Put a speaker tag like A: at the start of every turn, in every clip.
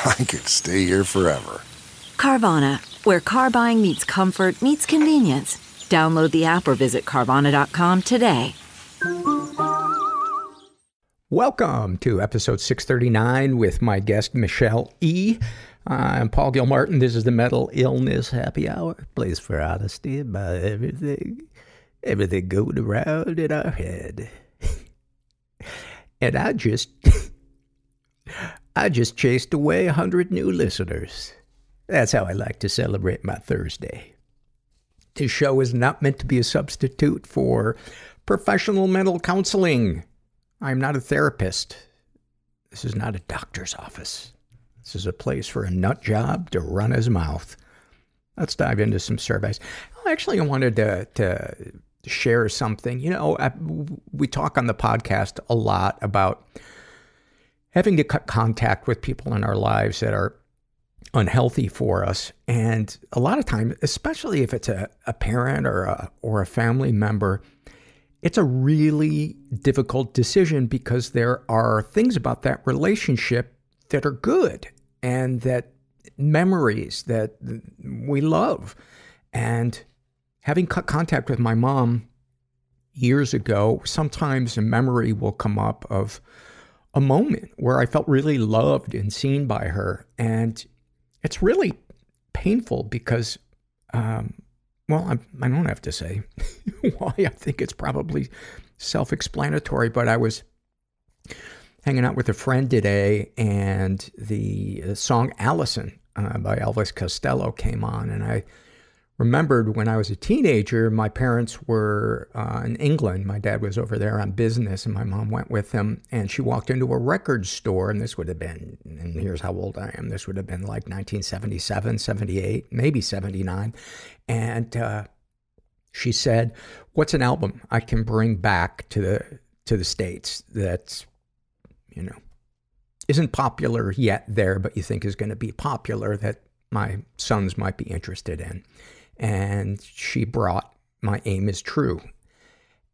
A: I could stay here forever.
B: Carvana, where car buying meets comfort, meets convenience. Download the app or visit Carvana.com today.
C: Welcome to episode 639 with my guest, Michelle E. Uh, I'm Paul Gilmartin. This is the Mental Illness Happy Hour. Place for honesty about everything, everything going around in our head. and I just, I just chased away a hundred new listeners. That's how I like to celebrate my Thursday. This show is not meant to be a substitute for professional mental counseling. I'm not a therapist. This is not a doctor's office. This is a place for a nut job to run his mouth. Let's dive into some surveys. Actually, I wanted to, to share something. You know, I, we talk on the podcast a lot about having to cut contact with people in our lives that are unhealthy for us. And a lot of times, especially if it's a, a parent or a, or a family member, it's a really difficult decision because there are things about that relationship that are good and that memories that we love. And having cut contact with my mom years ago, sometimes a memory will come up of a moment where I felt really loved and seen by her. And it's really painful because, um, well, I, I don't have to say why. I think it's probably self explanatory, but I was hanging out with a friend today and the, the song Allison uh, by Elvis Costello came on. And I remembered when I was a teenager, my parents were uh, in England. My dad was over there on business, and my mom went with him. And she walked into a record store, and this would have been, and here's how old I am, this would have been like 1977, 78, maybe 79. And uh, she said, What's an album I can bring back to the, to the States that's, you know, isn't popular yet there, but you think is going to be popular that my sons might be interested in? And she brought My Aim is True.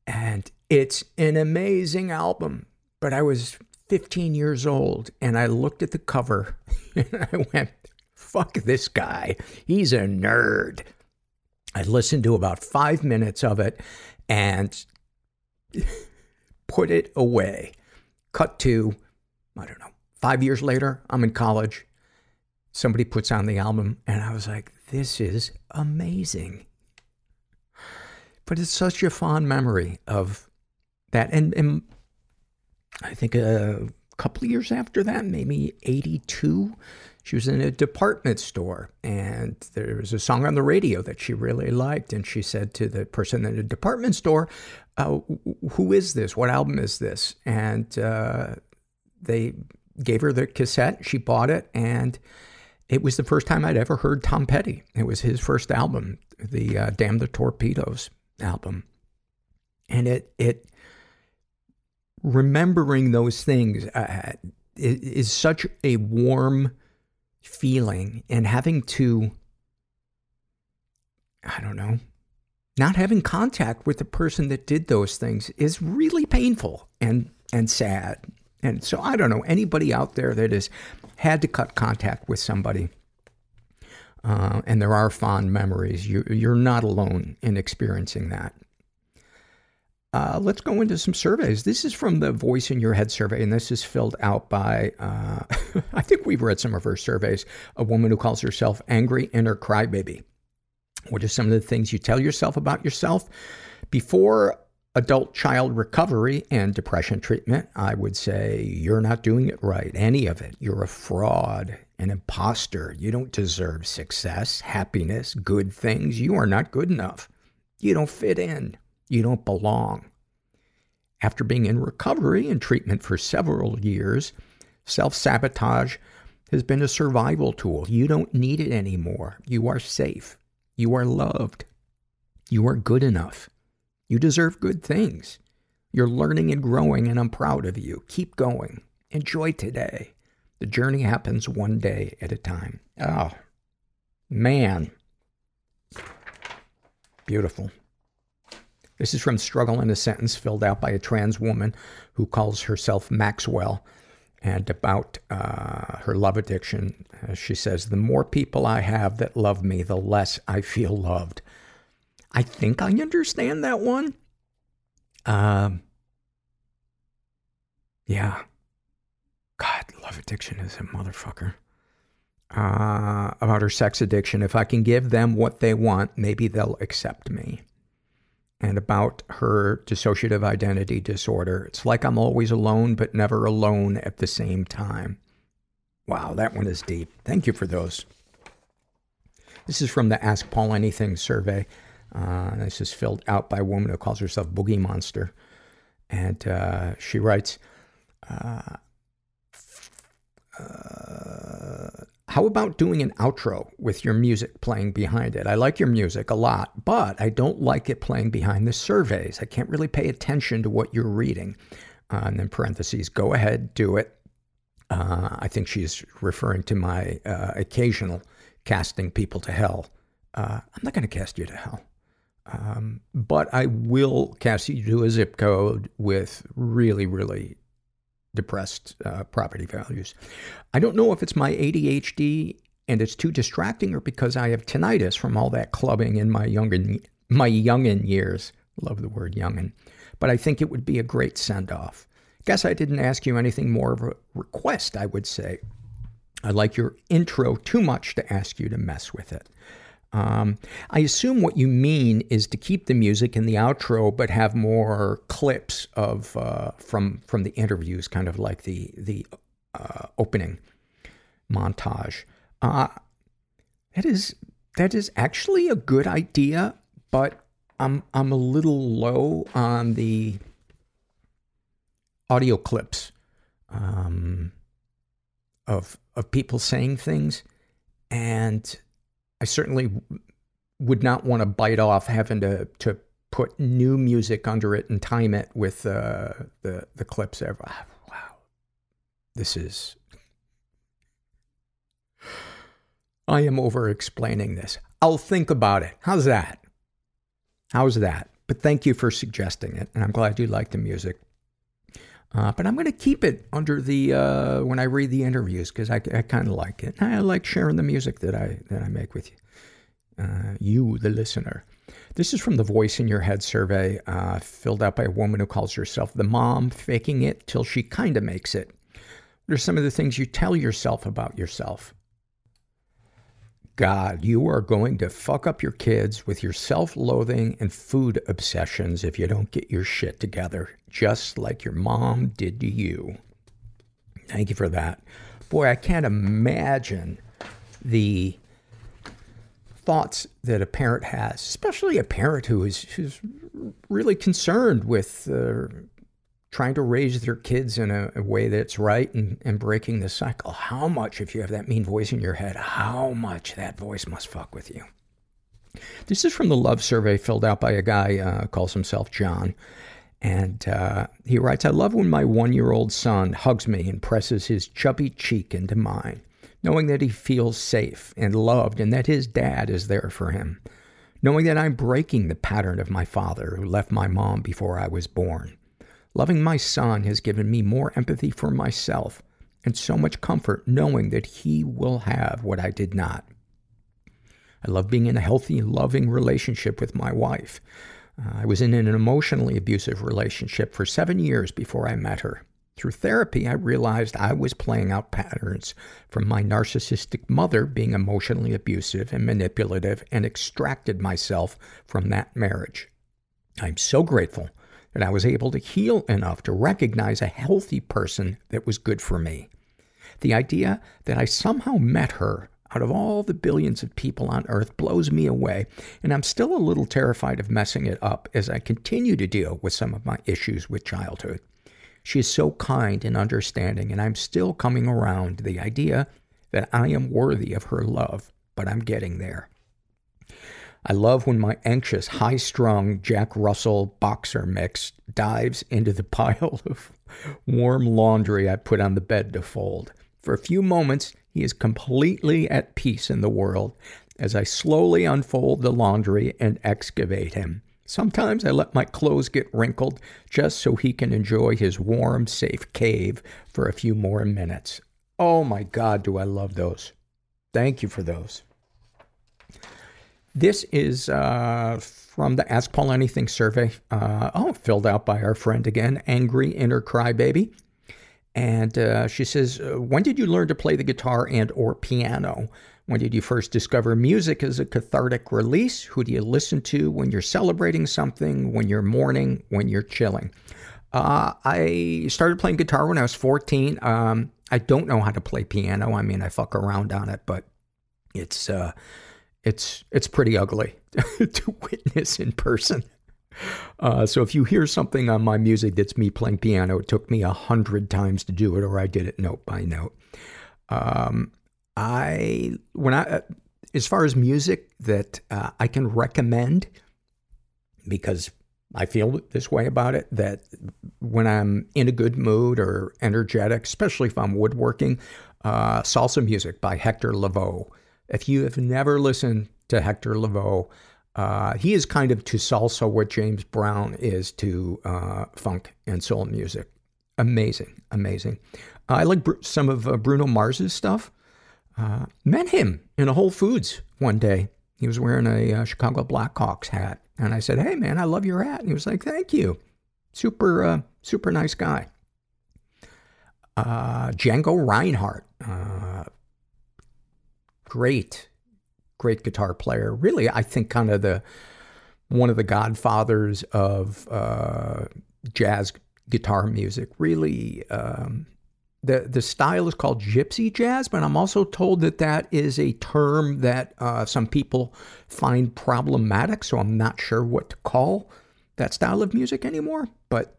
C: And it's an amazing album. But I was 15 years old and I looked at the cover and I went, fuck this guy. He's a nerd. I listened to about five minutes of it and put it away. Cut to, I don't know, five years later, I'm in college. Somebody puts on the album and I was like, this is amazing. But it's such a fond memory of that. And, and I think a couple of years after that, maybe 82, she was in a department store and there was a song on the radio that she really liked. And she said to the person in the department store, uh, Who is this? What album is this? And uh, they gave her the cassette. She bought it and it was the first time I'd ever heard Tom Petty. It was his first album, the uh, Damn the Torpedoes album. And it, it, remembering those things uh, is, is such a warm feeling. And having to, I don't know, not having contact with the person that did those things is really painful and, and sad. And so I don't know, anybody out there that has had to cut contact with somebody, uh, and there are fond memories, you, you're not alone in experiencing that. uh, let's go into some surveys. This is from the Voice in Your Head survey, and this is filled out by, uh, I think we've read some of her surveys, a woman who calls herself Angry Inner Crybaby. What are some of the things you tell yourself about yourself? Before adult child recovery and depression treatment, I would say you're not doing it right. Any of it. You're a fraud, an imposter. You don't deserve success, happiness, good things. You are not good enough. You don't fit in. You don't belong. After being in recovery and treatment for several years, self sabotage has been a survival tool. You don't need it anymore. You are safe. You are loved. You are good enough. You deserve good things. You're learning and growing, and I'm proud of you. Keep going. Enjoy today. The journey happens one day at a time. Oh, man. Beautiful. This is from Struggle in a Sentence, filled out by a trans woman who calls herself Maxwell. And about uh, her love addiction, uh, she says, The more people I have that love me, the less I feel loved. I think I understand that one. Um, yeah. God, love addiction is a motherfucker. Uh, about her sex addiction, if I can give them what they want, maybe they'll accept me and about her dissociative identity disorder. It's like I'm always alone, but never alone at the same time. Wow, that one is deep. Thank you for those. This is from the Ask Paul Anything survey. Uh, this is filled out by a woman who calls herself Boogie Monster. And uh, she writes, uh, uh how about doing an outro with your music playing behind it? I like your music a lot, but I don't like it playing behind the surveys. I can't really pay attention to what you're reading. Uh, and then parentheses, go ahead, do it. Uh, I think she's referring to my occasional casting people to hell. I'm not going to cast you to hell. Um, but I will cast you to a zip code with really, really depressed uh, property values. I don't know if it's my ADHD and it's too distracting or because I have tinnitus from all that clubbing in my youngin, my youngin years. Love the word youngin. But I think it would be a great send off. Guess I didn't ask you anything more of a request, I would say. I like your intro too much to ask you to mess with it. Um, I assume what you mean is to keep the music in the outro, but have more clips of uh, from from the interviews, kind of like the the uh, opening montage. Uh, that is that is actually a good idea, but I'm I'm a little low on the audio clips um, of of people saying things, and I certainly would not want to bite off having to, to put new music under it and time it with uh, the, the clips. Ever. Wow. This is. I am over explaining this. I'll think about it. How's that? How's that? But thank you for suggesting it, and I'm glad you like the music. Uh, but I'm going to keep it under the uh, when I read the interviews because I, I kind of like it. I like sharing the music that I that I make with you, uh, you the listener. This is from the Voice in Your Head survey, uh, filled out by a woman who calls herself the mom, faking it till she kind of makes it. What are some of the things you tell yourself about yourself? God, you are going to fuck up your kids with your self loathing and food obsessions if you don't get your shit together, just like your mom did to you. Thank you for that. Boy, I can't imagine the thoughts that a parent has, especially a parent who is who's really concerned with uh, trying to raise their kids in a, a way that's right and, and breaking the cycle. How much, if you have that mean voice in your head, how much that voice must fuck with you. This is from the love survey filled out by a guy uh, calls himself John. And uh, he writes, I love when my one year old son hugs me and presses his chubby cheek into mine, knowing that he feels safe and loved and that his dad is there for him. Knowing that I'm breaking the pattern of my father who left my mom before I was born. Loving my son has given me more empathy for myself and so much comfort knowing that he will have what I did not. I love being in a healthy, loving relationship with my wife. Uh, I was in an emotionally abusive relationship for seven years before I met her. Through therapy, I realized I was playing out patterns from my narcissistic mother being emotionally abusive and manipulative and extracted myself from that marriage. I'm so grateful that I was able to heal enough to recognize a healthy person that was good for me. The idea that I somehow met her out of all the billions of people on earth blows me away, and I'm still a little terrified of messing it up as I continue to deal with some of my issues with childhood. She is so kind and understanding, and I'm still coming around to the idea that I am worthy of her love, but I'm getting there. I love when my anxious, high strung Jack Russell boxer mix dives into the pile of warm laundry I put on the bed to fold. For a few moments, he is completely at peace in the world as I slowly unfold the laundry and excavate him. Sometimes I let my clothes get wrinkled just so he can enjoy his warm, safe cave for a few more minutes. Oh my God, do I love those. Thank you for those. This is uh, from the Ask Paul Anything survey. Uh, oh, filled out by our friend again, Angry Inner Crybaby. And uh, she says, uh, When did you learn to play the guitar and or piano? When did you first discover music as a cathartic release? Who do you listen to when you're celebrating something, when you're mourning, when you're chilling? Uh, I started playing guitar when I was 14. Um, I don't know how to play piano. I mean, I fuck around on it, but it's uh, it's it's pretty ugly to witness in person. Uh, so if you hear something on my music that's me playing piano, it took me a hundred times to do it, or I did it note by note. Um, I when I uh, as far as music that uh, I can recommend because I feel this way about it that when I'm in a good mood or energetic, especially if I'm woodworking, uh, salsa music by Hector Lavoe. If you have never listened to Hector Lavoe, uh, he is kind of to salsa what James Brown is to uh, funk and soul music. Amazing, amazing. I like Br- some of uh, Bruno Mars's stuff. Uh, met him in a Whole Foods one day. He was wearing a uh, Chicago Blackhawks hat, and I said, "Hey, man, I love your hat." And he was like, "Thank you." Super, uh, super nice guy. Uh, Django Reinhardt, uh, great, great guitar player. Really, I think kind of the one of the godfathers of uh, jazz guitar music. Really, um, the the style is called gypsy jazz, but I'm also told that that is a term that uh, some people find problematic. So I'm not sure what to call that style of music anymore. But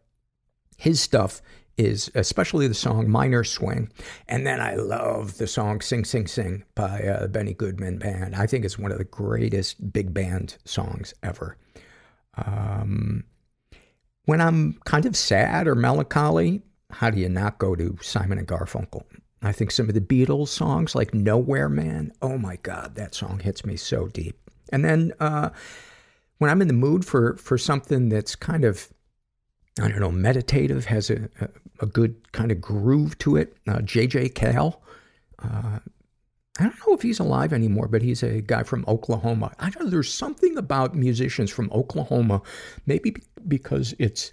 C: his stuff is especially the song Minor Swing, and then I love the song Sing Sing Sing by uh, Benny Goodman Band. I think it's one of the greatest big band songs ever. Um, when I'm kind of sad or melancholy, how do you not go to Simon and Garfunkel? I think some of the Beatles songs, like Nowhere Man, oh my God, that song hits me so deep. And then uh, when I'm in the mood for, for something that's kind of, I don't know, meditative, has a, a, a good kind of groove to it, uh, JJ Cale. Uh, I don't know if he's alive anymore, but he's a guy from Oklahoma. I don't know, there's something about musicians from Oklahoma, maybe because it's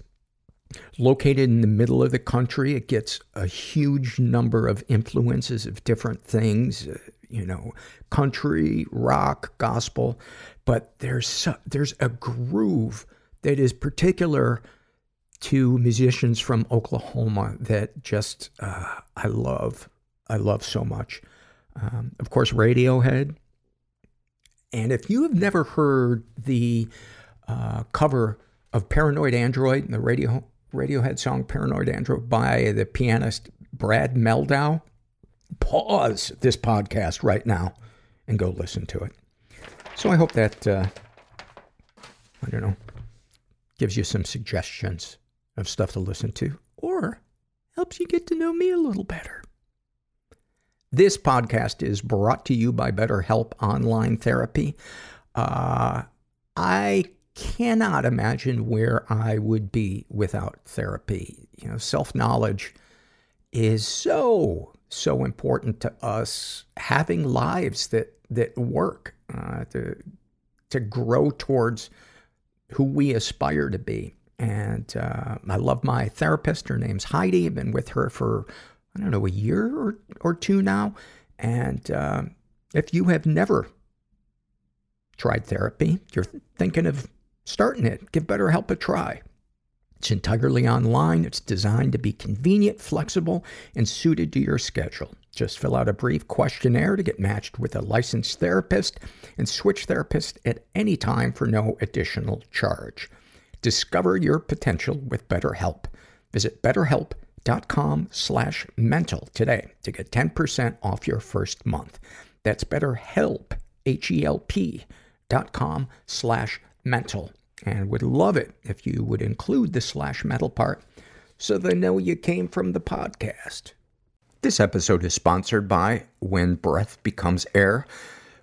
C: Located in the middle of the country, it gets a huge number of influences of different things, uh, you know, country, rock, gospel, but there's there's a groove that is particular to musicians from Oklahoma that just uh, I love. I love so much. Um, of course, Radiohead. And if you have never heard the uh, cover of Paranoid Android, and the radio Radiohead song Paranoid Android by the pianist Brad Mehldau, pause this podcast right now and go listen to it. So I hope that, uh, I don't know, gives you some suggestions of stuff to listen to or helps you get to know me a little better. This podcast is brought to you by BetterHelp Online Therapy. Uh, I cannot imagine where I would be without therapy. You know, self knowledge is so, so important to us having lives that, that work, uh, to, to grow towards who we aspire to be. And uh, I love my therapist. Her name's Heidi. I've been with her for, I don't know, a year or, or two now. And uh, if you have never tried therapy, you're thinking of starting it, give BetterHelp a try. It's entirely online. It's designed to be convenient, flexible, and suited to your schedule. Just fill out a brief questionnaire to get matched with a licensed therapist and switch therapists at any time for no additional charge. Discover your potential with BetterHelp. Visit betterhelp.com slash mental today to get 10% off your first month. That's betterhelp, H-E-L-P dot com slash mental. And would love it if you would include the slash metal part so they know you came from the podcast. This episode is sponsored by When Breath Becomes Air.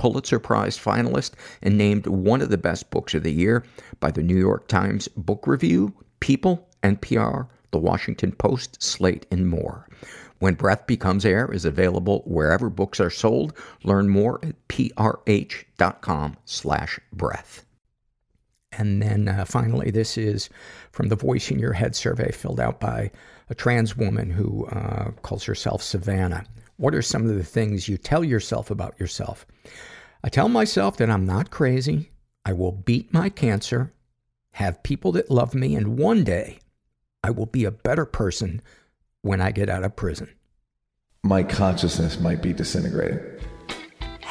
C: Pulitzer Prize finalist, and named one of the best books of the year by the New York Times Book Review, People, NPR, The Washington Post, Slate, and more. When Breath Becomes Air is available wherever books are sold. Learn more at prh.com slash breath. And then uh, finally, this is from the Voice in Your Head survey filled out by a trans woman who uh, calls herself Savannah. What are some of the things you tell yourself about yourself? I tell myself that I'm not crazy. I will beat my cancer, have people that love me, and one day I will be a better person when I get out of prison.
D: My consciousness might be disintegrating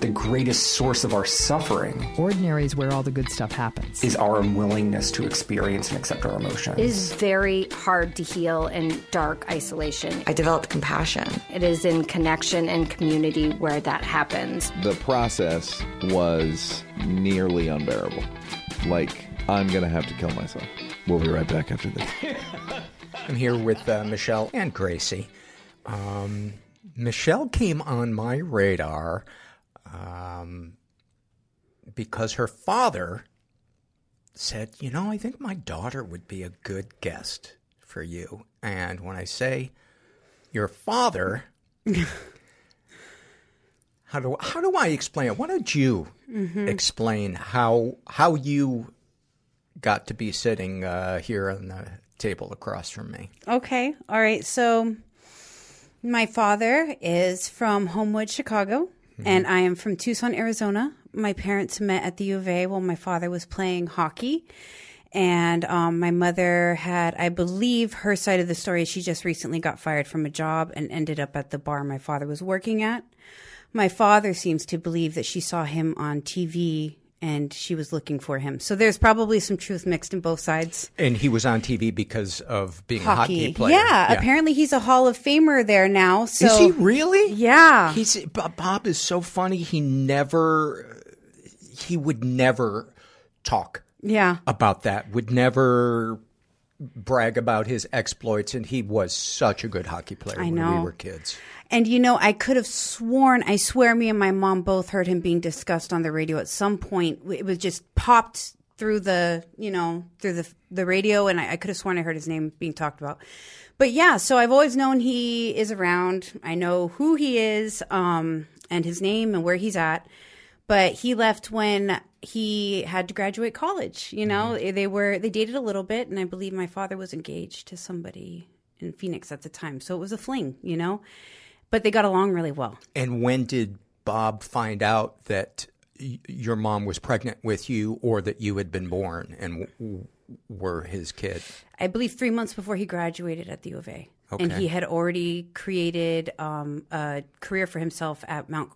E: the greatest source of our suffering.
F: Ordinary is where all the good stuff happens.
E: Is our unwillingness to experience and accept our emotions.
G: It is very hard to heal in dark isolation.
H: I developed compassion.
G: It is in connection and community where that happens.
D: The process was nearly unbearable. Like, I'm going to have to kill myself. We'll be right back after this.
C: I'm here with uh, Michelle and Gracie. Um, Michelle came on my radar um, because her father said, You know, I think my daughter would be a good guest for you. And when I say your father, how do how do I explain it? Why don't you mm-hmm. explain how how you got to be sitting uh, here on the table across from me?
I: Okay, all right. So my father is from Homewood, Chicago. Mm-hmm. And I am from Tucson, Arizona. My parents met at the U of A while my father was playing hockey. And um, my mother had, I believe, her side of the story. She just recently got fired from a job and ended up at the bar my father was working at. My father seems to believe that she saw him on TV and she was looking for him. So there's probably some truth mixed in both sides.
C: And he was on TV because of being hockey. a hockey player.
I: Yeah, yeah, apparently he's a Hall of Famer there now. So
C: Is he really?
I: Yeah.
C: He's Bob is so funny. He never he would never talk
I: yeah.
C: about that. Would never brag about his exploits and he was such a good hockey player
I: I
C: when
I: know.
C: we were kids.
I: And you know, I could have sworn, I swear me and my mom both heard him being discussed on the radio at some point. It was just popped through the, you know, through the the radio and I, I could have sworn I heard his name being talked about. But yeah, so I've always known he is around. I know who he is, um, and his name and where he's at. but he left when he had to graduate college. You know, they were they dated a little bit, and I believe my father was engaged to somebody in Phoenix at the time, so it was a fling. You know, but they got along really well.
C: And when did Bob find out that y- your mom was pregnant with you, or that you had been born and w- were his kid?
I: I believe three months before he graduated at the U of A. And he had already created um, a career for himself at Mount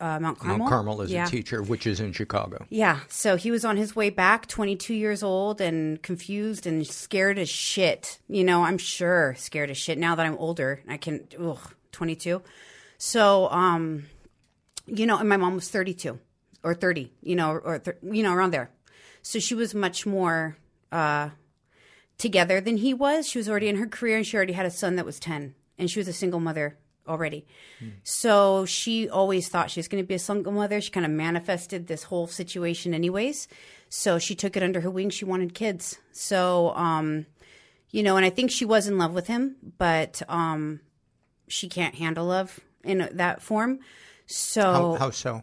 I: uh, Mount Carmel.
C: Mount Carmel as
I: yeah.
C: a teacher, which is in Chicago.
I: Yeah, so he was on his way back, 22 years old, and confused and scared as shit. You know, I'm sure scared as shit. Now that I'm older, I can. Ugh, 22. So, um, you know, and my mom was 32 or 30. You know, or th- you know, around there. So she was much more uh, together than he was. She was already in her career, and she already had a son that was 10, and she was a single mother already. So she always thought she was going to be a single mother. She kind of manifested this whole situation, anyways. So she took it under her wing. She wanted kids. So, um, you know, and I think she was in love with him, but um, she can't handle love in that form. So,
C: How, how so?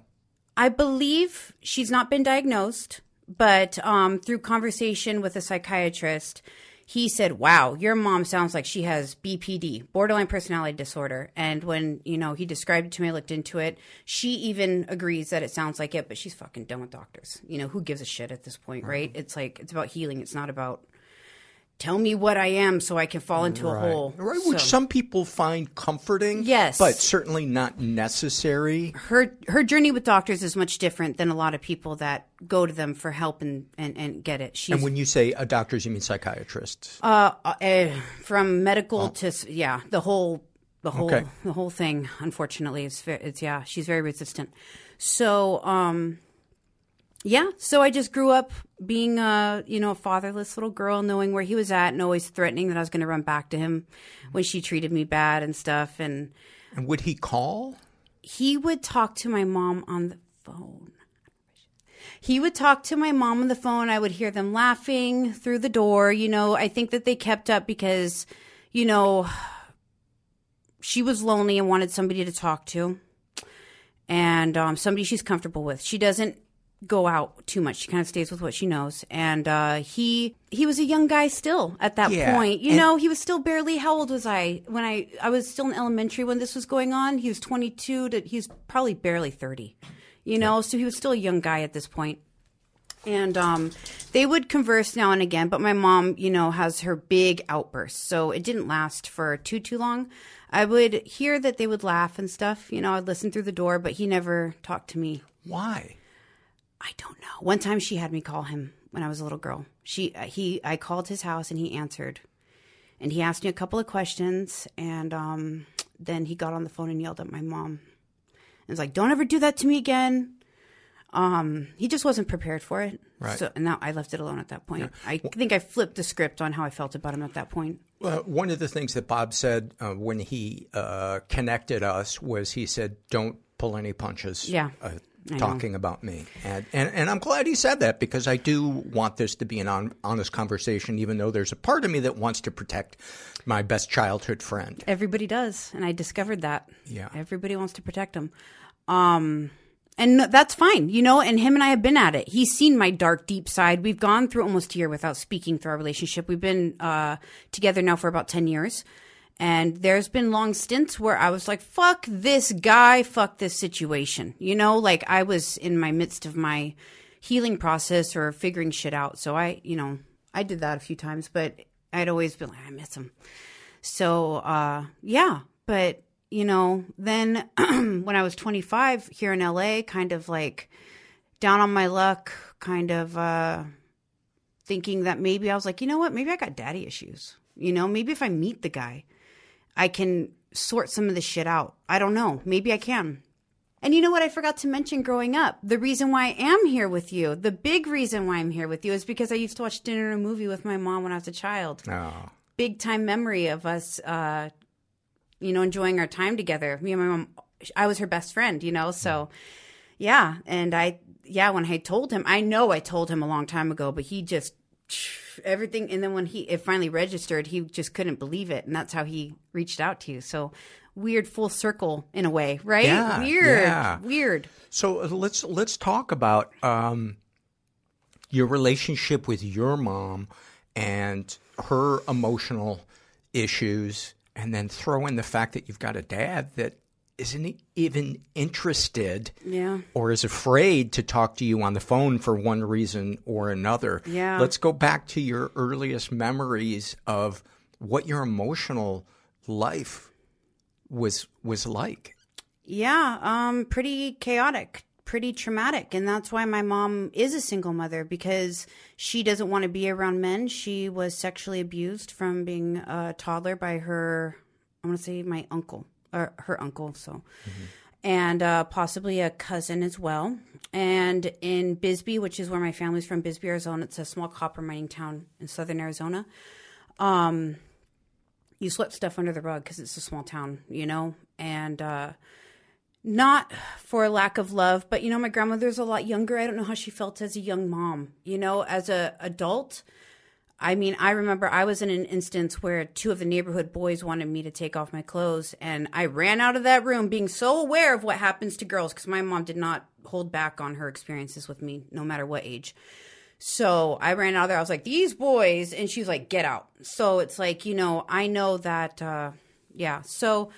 I: I believe she's not been diagnosed, but um, through conversation with a psychiatrist, he said, "Wow, your mom sounds like she has BPD, borderline personality disorder." And when you know he described it to me, I looked into it. She even agrees that it sounds like it, but she's fucking done with doctors. You know who gives a shit at this point, right? It's like it's about healing. It's not about tell me what I am so I can fall into a hole.
C: Right, which some people find comforting.
I: Yes.
C: But certainly not necessary.
I: her her journey with doctors is much different than a lot of people that go to them for help and and, and get it. She's
C: And when you say a doctors, you mean psychiatrists.
I: uh, uh, from medical to yeah, the whole the whole
C: Okay.
I: the whole thing. Unfortunately, it's it's yeah, she's very resistant. So um, yeah, so I just grew up being a you know a fatherless little girl, knowing where he was at, and always threatening that I was going to run back to him when she treated me bad and stuff. And
C: And would he call?
I: he would talk to my mom on the phone. He would talk to my mom on the phone. I would hear them laughing through the door. You know, I think that they kept up because, you know, she was lonely and wanted somebody to talk to and um, somebody she's comfortable with. She doesn't go out too much. She kind of stays with what she knows. And uh, he he was a young guy still at that
C: Yeah,
I: point. You
C: and-
I: know, he was still barely. How old was I when I I was still in elementary when this was going on? He was twenty two to he's probably barely thirty. You know, so he was still a young guy at this point. And um, they would converse now and again, but my mom, you know, has her big outbursts, so it didn't last for too too long. I would hear that they would laugh and stuff. You know, I'd listen through the door, but he never talked to me.
C: Why?
I: I don't know. One time she had me call him when I was a little girl. She uh, he I called his house and he answered. And he asked me a couple of questions and um then he got on the phone and yelled at my mom. And was like, "Don't ever do that to me again." Um he just wasn't prepared for it.
C: Right.
I: So and now I left it alone at that point. I think I flipped the script on how I felt about him at that point.
C: Uh, one of the things that Bob said uh, when he uh, connected us was he said, "Don't pull any punches."
I: Yeah,
C: uh. Talking about me, and, and and I'm glad he said that because I do want this to be an on, honest conversation, even though there's a part of me that wants to protect my best childhood friend.
I: Everybody does, and I discovered that.
C: Yeah.
I: everybody wants to protect him, um, and that's fine, you know. And him and I have been at it. He's seen my dark, deep side. We've gone through almost a year without speaking through our relationship. We've been uh, together now for about ten years, and there's been long stints where I was like, "Fuck this guy, fuck this situation," you know. Like I was in my midst of my healing process or figuring shit out. So I, you know, I did that a few times, but I'd always been like, I miss him. So, uh, yeah, but you know, then when I was 25 here in LA, kind of like down on my luck, kind of uh, thinking that maybe I was like, you know what, maybe I got daddy issues. You know, maybe if I meet the guy, I can sort some of this shit out. I don't know. Maybe I can. And you know what I forgot to mention growing up? The reason why I am here with you, the big reason why I'm here with you is because I used to watch dinner and a movie with my mom when I was a child
C: Oh.
I: big time memory of us, uh, you know, enjoying our time together. Me and my mom, I was her best friend, you know, so yeah. And I, yeah, when I told him, I know I told him a long time ago, but he just, everything. And then when he, it finally registered, he just couldn't believe it. And that's how he reached out to you. So weird full circle in a way, right?
C: Yeah,
I: weird,
C: yeah.
I: weird.
C: So let's let's talk about um, your relationship with your mom and her emotional issues, and then throw in the fact that you've got a dad that isn't even interested
I: Yeah.
C: or is afraid to talk to you on the phone for one reason or another.
I: Yeah.
C: Let's go back to your earliest memories of what your emotional life was was like.
I: Yeah, um, pretty chaotic, pretty traumatic. And that's why my mom is a single mother because she doesn't want to be around men. She was sexually abused from being a toddler by her, I want to say my uncle, or her uncle, so. And uh, possibly a cousin as well. And in Bisbee, which is where my family's from, Bisbee, Arizona, it's a small copper mining town in southern Arizona. Um, you slip stuff under the rug because it's a small town, you know? And uh, not for lack of love, but you know, my grandmother's a lot younger. I don't know how she felt as a young mom, you know, as a adult. I mean, I remember I was in an instance where two of the neighborhood boys wanted me to take off my clothes, and I ran out of that room being so aware of what happens to girls because my mom did not hold back on her experiences with me, no matter what age. So I ran out of there. I was like, these boys. And she was like, get out. So it's like, you know, I know that, uh, yeah. So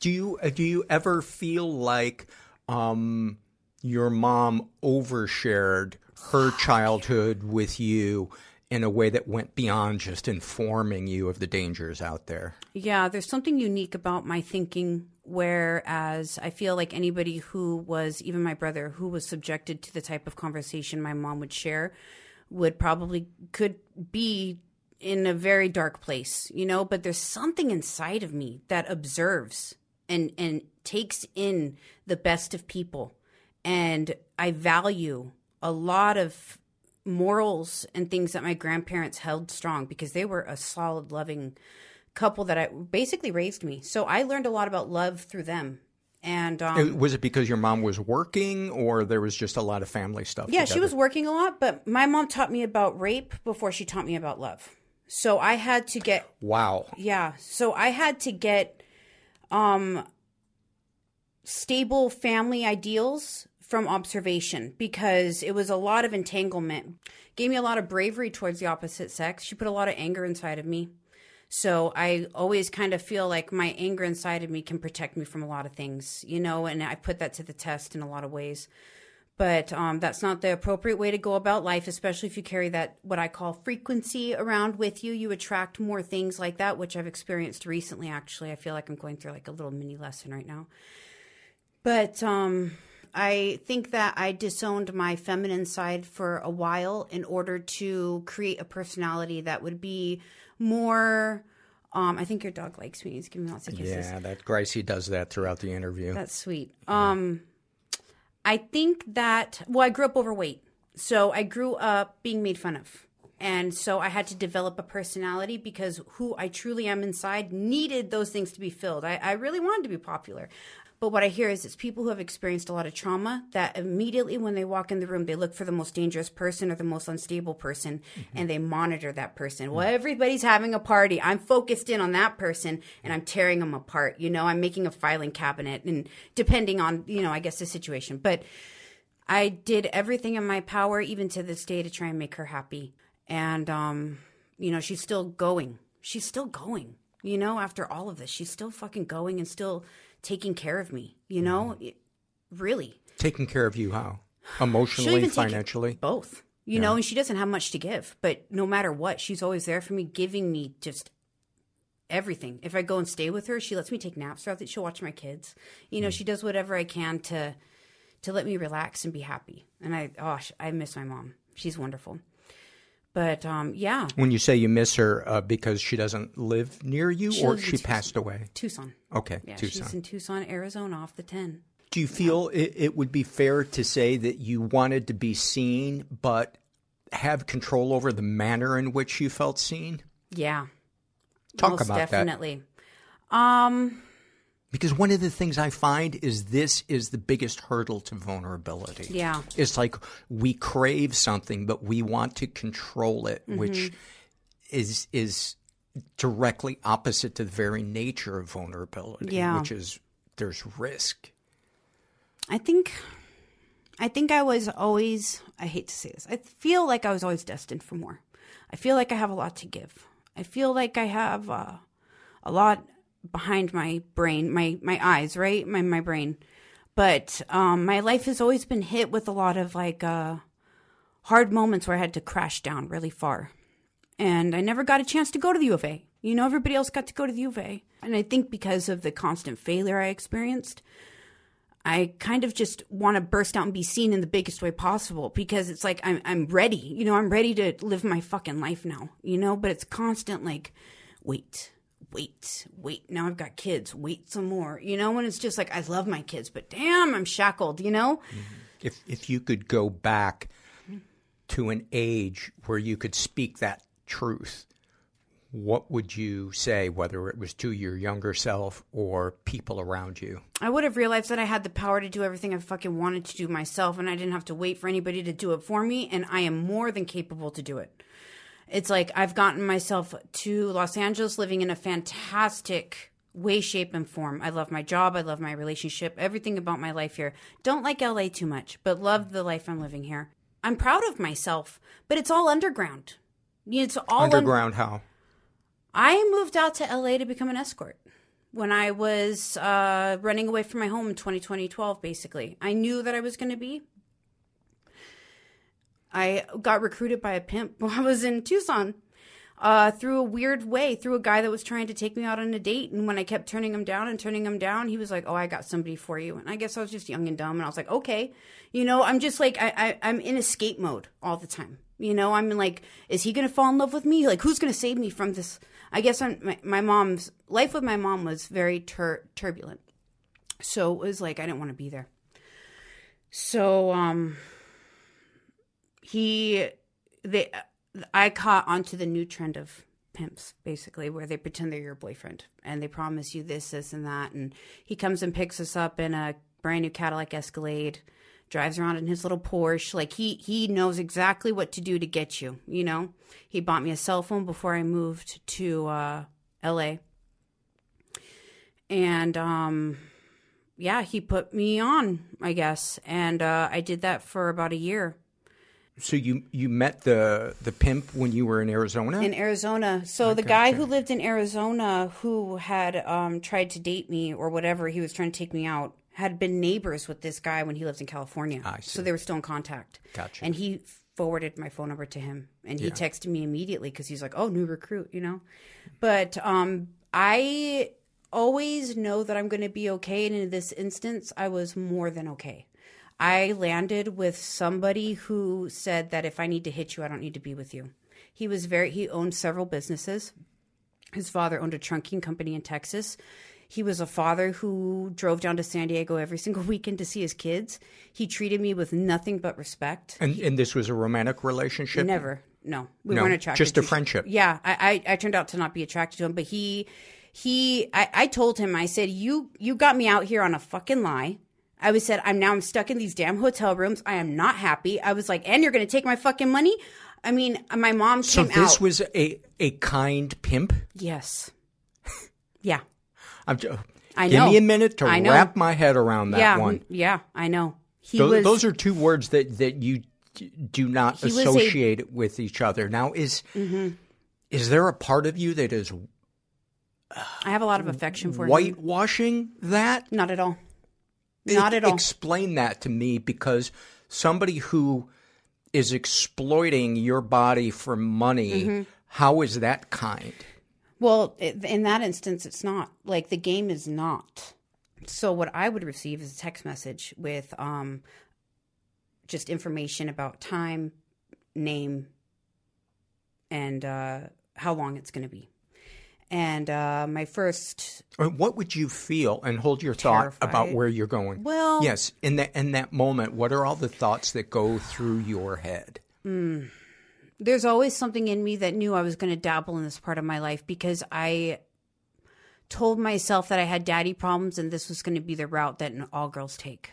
C: Do you uh, do you ever feel like um, your mom overshared her childhood with you in a way that went beyond just informing you of the dangers out there?
I: Yeah, there's something unique about my thinking. Whereas I feel like anybody who was, even my brother, who was subjected to the type of conversation my mom would share, would probably could be in a very dark place, you know. But there's something inside of me that observes and and takes in the best of people, and I value a lot of morals and things that my grandparents held strong because they were a solid, loving couple that I basically raised me. So I learned a lot about love through them. And um,
C: was it because your mom was working, or there was just a lot of family stuff?
I: yeah, she was working a lot, but my mom taught me about rape before she taught me about love. So I had to get
C: Wow.
I: yeah, so I had to get um stable family ideals from observation because it was a lot of entanglement. Gave me a lot of bravery towards the opposite sex. She put a lot of anger inside of me. So I always kind of feel like my anger inside of me can protect me from a lot of things, you know, and I put that to the test in a lot of ways. But um, that's not the appropriate way to go about life, especially if you carry that, what I call frequency around with you. You attract more things like that, which I've experienced recently, actually. I feel like I'm going through like a little mini lesson right now. But um, I think that I disowned my feminine side for a while in order to create a personality that would be more. Um, I think your dog likes me. He's giving me lots of kisses.
C: Yeah, that Gracie does that throughout the interview.
I: That's sweet. Um, I think that well, I grew up overweight, so I grew up being made fun of, and so I had to develop a personality because who I truly am inside needed those things to be filled. I, I really wanted to be popular. But what I hear is it's people who have experienced a lot of trauma that immediately when they walk in the room, they look for the most dangerous person or the most unstable person and they monitor that person. Well, everybody's having a party. I'm focused in on that person and I'm tearing them apart. You know, I'm making a filing cabinet and depending on, you know, I guess the situation. But I did everything in my power, even to this day, to try and make her happy. And, um, you know, she's still going. She's still going, you know, after all of this. She's still fucking going and still taking care of me, you know? Mm-hmm. It- really.
C: Taking care of you how? Emotionally,
I: even take it-
C: financially?
I: both. You know, and she doesn't have much to give, but no matter what, she's always there for me, giving me just everything. If I go and stay with her, she lets me take naps throughout the she'll watch my kids. You know, mm. she does whatever I can to to let me relax and be happy. And I oh, I miss my mom. She's wonderful. But um yeah,
C: When you say you miss her uh, because she doesn't live near you
I: She
C: or she
I: Tucson.
C: passed away?
I: Tucson.
C: Okay,
I: Yeah,
C: Tucson.
I: she's in Tucson, Arizona off the 10.
C: Do you feel it, it would be fair to say that you wanted to be seen, but have control over the manner in which you felt seen?
I: Yeah.
C: Talk
I: most
C: about that.
I: definitely. Um
C: Because one of the things I find is this is the biggest hurdle to vulnerability.
I: Yeah.
C: It's like we crave something, but we want to control it, which
I: Mm-hmm.
C: is is directly opposite to the very nature of vulnerability,
I: Yeah.
C: which is there's risk.
I: I think I think I was always I hate to say this. I feel like I was always destined for more. I feel like I have a lot to give. I feel like I have uh, a lot behind my brain, my my eyes, right? My my brain. But um my life has always been hit with a lot of like uh hard moments where I had to crash down really far. And I never got a chance to go to the U of A. You know, everybody else got to go to the U of A. And I think because of the constant failure I experienced, I kind of just want to burst out and be seen in the biggest way possible because it's like I'm I'm ready. You know, I'm ready to live my fucking life now, you know, but it's constant like wait, wait, wait. Now I've got kids, wait some more. You know, when it's just like I love my kids, but damn, I'm shackled, you know? Mm-hmm.
C: If if you could go back to an age where you could speak that truth, what would you say, whether it was to your younger self or people around you?
I: I would have realized that I had the power to do everything I fucking wanted to do myself and I didn't have to wait for anybody to do it for me and I am more than capable to do it. It's like I've gotten myself to Los Angeles living in a fantastic way, shape, and form. I love my job. I love my relationship. Everything about my life here. Don't like LA too much, but love the life I'm living here. I'm proud of myself, but it's all underground. It's all un-
C: Underground, how?
I: I moved out to LA to become an escort when I was uh, running away from my home in 2020 12, basically. I knew that I was going to be. I got recruited by a pimp while I was in Tucson uh, through a weird way, through a guy that was trying to take me out on a date. And when I kept turning him down and turning him down, he was like, Oh, I got somebody for you. And I guess I was just young and dumb. And I was like, Okay. You know, I'm just like, I, I, I'm in escape mode all the time. You know, I'm like, is he going to fall in love with me? Like, who's going to save me from this? I guess I'm, my, my mom's life with my mom was very tur- turbulent. So it was like, I didn't want to be there. So, um, he, they, I caught onto the new trend of pimps, basically, where they pretend they're your boyfriend and they promise you this, this, and that. And he comes and picks us up in a brand new Cadillac Escalade drives around in his little Porsche. Like he he knows exactly what to do to get you. You know, he bought me a cell phone before I moved to uh, L.A. And um, yeah, he put me on, I guess, and uh, I did that for about a year.
C: So you you met the the pimp when you were in Arizona?
I: In Arizona. So
C: I
I: the guy who lived in Arizona who had um, tried to date me or whatever, he was trying to take me out, had been neighbors with this guy when he lived in California.
C: I see.
I: So they were still in contact.
C: Gotcha.
I: And he forwarded my phone number to him and he
C: Yeah.
I: texted me immediately because he's like, oh, new recruit, you know? But um, I always know that I'm going to be okay. And in this instance, I was more than okay. I landed with somebody who said that if I need to hit you, I don't need to be with you. He was very, he owned several businesses. His father owned a trunking company in Texas. He was a father who drove down to San Diego every single weekend to see his kids. He treated me with nothing but respect.
C: and and this was a romantic relationship?
I: Never. No, we
C: No,
I: weren't attracted.
C: just a friendship.
I: Yeah, I, I I turned out to not be attracted to him, but he he I, I told him I said you you got me out here on a fucking lie. I was said I'm now I'm stuck in these damn hotel rooms. I am not happy. I was like, and you're gonna take my fucking money. I mean, my mom came So
C: this
I: out.
C: was a a kind pimp.
I: yes, yeah.
C: I'm just,
I: I
C: give
I: know.
C: me a minute to
I: I know.
C: wrap my head around that
I: yeah,
C: one.
I: yeah. I know. He
C: Tho-
I: was.
C: Those are two words that that you d- do not
I: was a-
C: associate with each other. Now, is
I: Mhm.
C: is there a part of you that is
I: I have a lot of affection for him.
C: whitewashing that?
I: Not at all. Not at all.
C: Explain that to me because somebody who is exploiting your body for money,
I: Mhm.
C: how is that kind?
I: Well, in that instance, it's not. Like the game is not. So what I would receive is a text message with um, just information about time, name, and uh, how long it's going to be. And uh, my first,
C: What would you feel? And hold your thought about where you're going.
I: Well-
C: yes, in that in that moment, what are all the thoughts that go through your head?
I: mm, there's always something in me that knew I was going to dabble in this part of my life because I told myself that I had daddy problems and this was going to be the route that all girls take.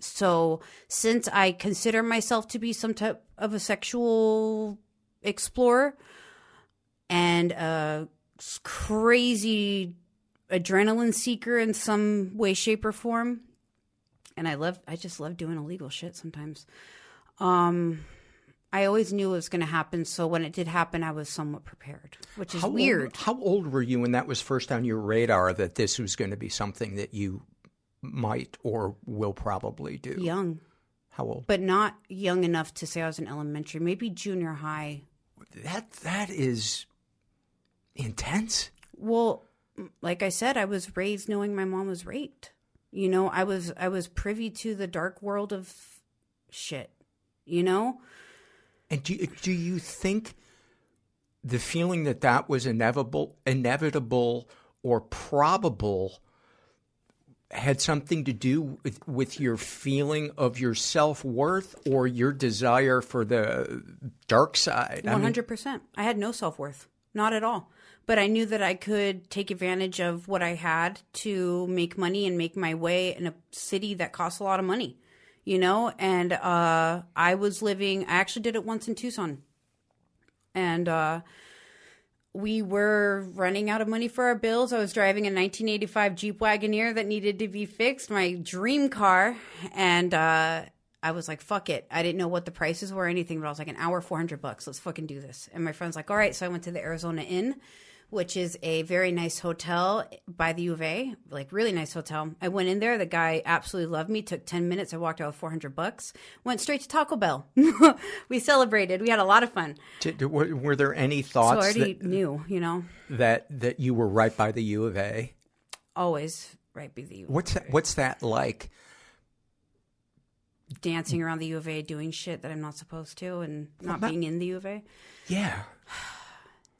I: So, since I consider myself to be some type of a sexual explorer, and a crazy adrenaline seeker in some way, shape, or form. And I love, I just love doing illegal shit sometimes. Um, I always knew it was going to happen, so when it did happen, I was somewhat prepared, which is
C: How
I: weird.
C: Old, how old were you when that was first on your radar that this was going to be something that you might or will probably do?
I: Young,
C: How old?
I: but not young enough to say I was in elementary, maybe junior high.
C: That that is intense.
I: Well, like I said, I was raised knowing my mom was raped. You know, I was I was privy to the dark world of shit. You know,
C: And do do you think the feeling that that was inevitable, inevitable or probable had something to do with, with your feeling of your self worth or your desire for the dark side? Mean,
I: hundred percent. I had no self worth, not at all. But I knew that I could take advantage of what I had to make money and make my way in a city that costs a lot of money. You know, and uh, I was living. I actually did it once in Tucson, and uh, we were running out of money for our bills. I was driving a 1985 Jeep Wagoneer that needed to be fixed, my dream car, and uh, I was like, "Fuck it!" I didn't know what the prices were or anything, but I was like, "An hour, 400 bucks. Let's fucking do this." And my friend's like, "All right." So I went to the Arizona Inn, which is a very nice hotel by the U of A, like really nice hotel. I went in there. The guy absolutely loved me. Took 10 minutes. I walked out with 400 bucks. Went straight to Taco Bell. we celebrated. We had a lot of fun.
C: Did- were, were there any
I: So I
C: thoughts
I: already
C: that,
I: knew, you know,
C: that that you were right by the U of A?
I: always right by the U.
C: What's that, what's that like?
I: dancing around the U of A doing shit that I'm not supposed to and not
C: that-
I: being in the U of A.
C: Yeah.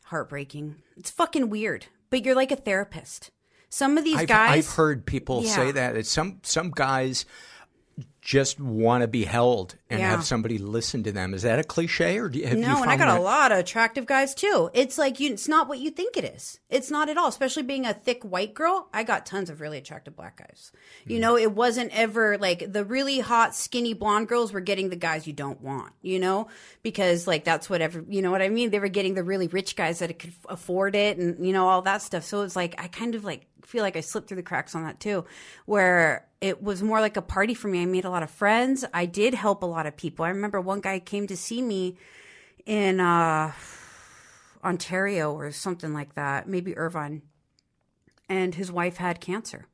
I: Heartbreaking. It's fucking weird. But you're like a therapist. Some of these
C: I've,
I: guys
C: I've heard people
I: Yeah.
C: say that. It's some some guys just want to be held and
I: Yeah.
C: have somebody listen to them. Is that a cliche, or do you, have you
I: No, and I got
C: that-
I: a lot of attractive guys too. It's like you it's not what you think it is. It's not at all, especially being a thick white girl. I got tons of really attractive black guys. You hmm. know, it wasn't ever like the really hot skinny blonde girls were getting the guys you don't want, you know? Because like that's whatever, you know what I mean? They were getting the really rich guys that could afford it and you know all that stuff. So it's like I kind of like feel like I slipped through the cracks on that too, where it was more like a party for me. I made a lot of friends. I did help a lot of people. I remember one guy came to see me in uh, Ontario or something like that, maybe Irvine, and his wife had cancer,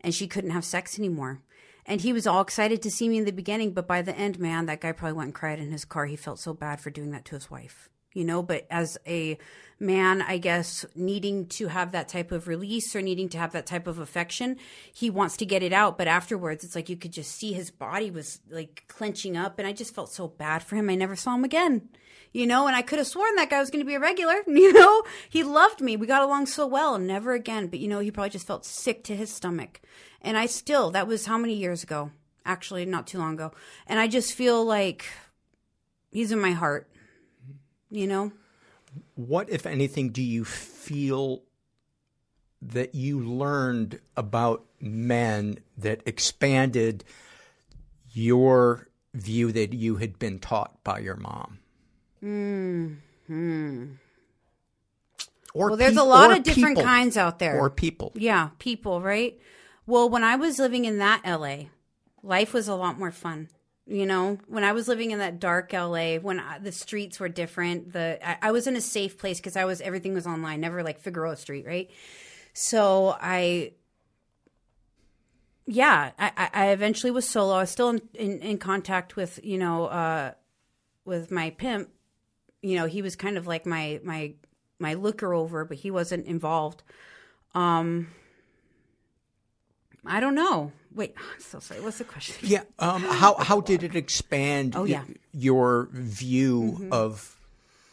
I: and she couldn't have sex anymore. And he was all excited to see me in the beginning, but by the end, man, that guy probably went and cried in his car. He felt so bad for doing that to his wife, you know. But as a man, I guess, needing to have that type of release or needing to have that type of affection, he wants to get it out. But afterwards, it's like you could just see his body was like clenching up, and I just felt so bad for him. I never saw him again you know, and I could have sworn that guy was going to be a regular, you know. He loved me. We got along so well, never again. But you know, he probably just felt sick to his stomach. And I still, that was how many years ago? Actually, not too long ago. And I just feel like he's in my heart, you know.
C: What, if anything, do you feel that you learned about men that expanded your view that you had been taught by your mom?
I: Hmm.
C: Or
I: well, there's
C: peop-
I: a lot of different
C: people.
I: kinds out there.
C: Or people.
I: Yeah, people, right? Well, when I was living in that LA, life was a lot more fun. You know, when I was living in that dark LA, when I, the streets were different, the I, I was in a safe place because I was everything was online, never like Figueroa Street, right? So I, yeah, I, I- eventually was solo. I was still in, in, in contact with you know uh, with my pimp. You know, he was kind of like my my my looker over, but he wasn't involved. Um, I don't know. Wait, I'm so sorry. What's the question?
C: Yeah. Um, how how did it expand
I: Oh, yeah.
C: y- your view
I: Mhm.
C: of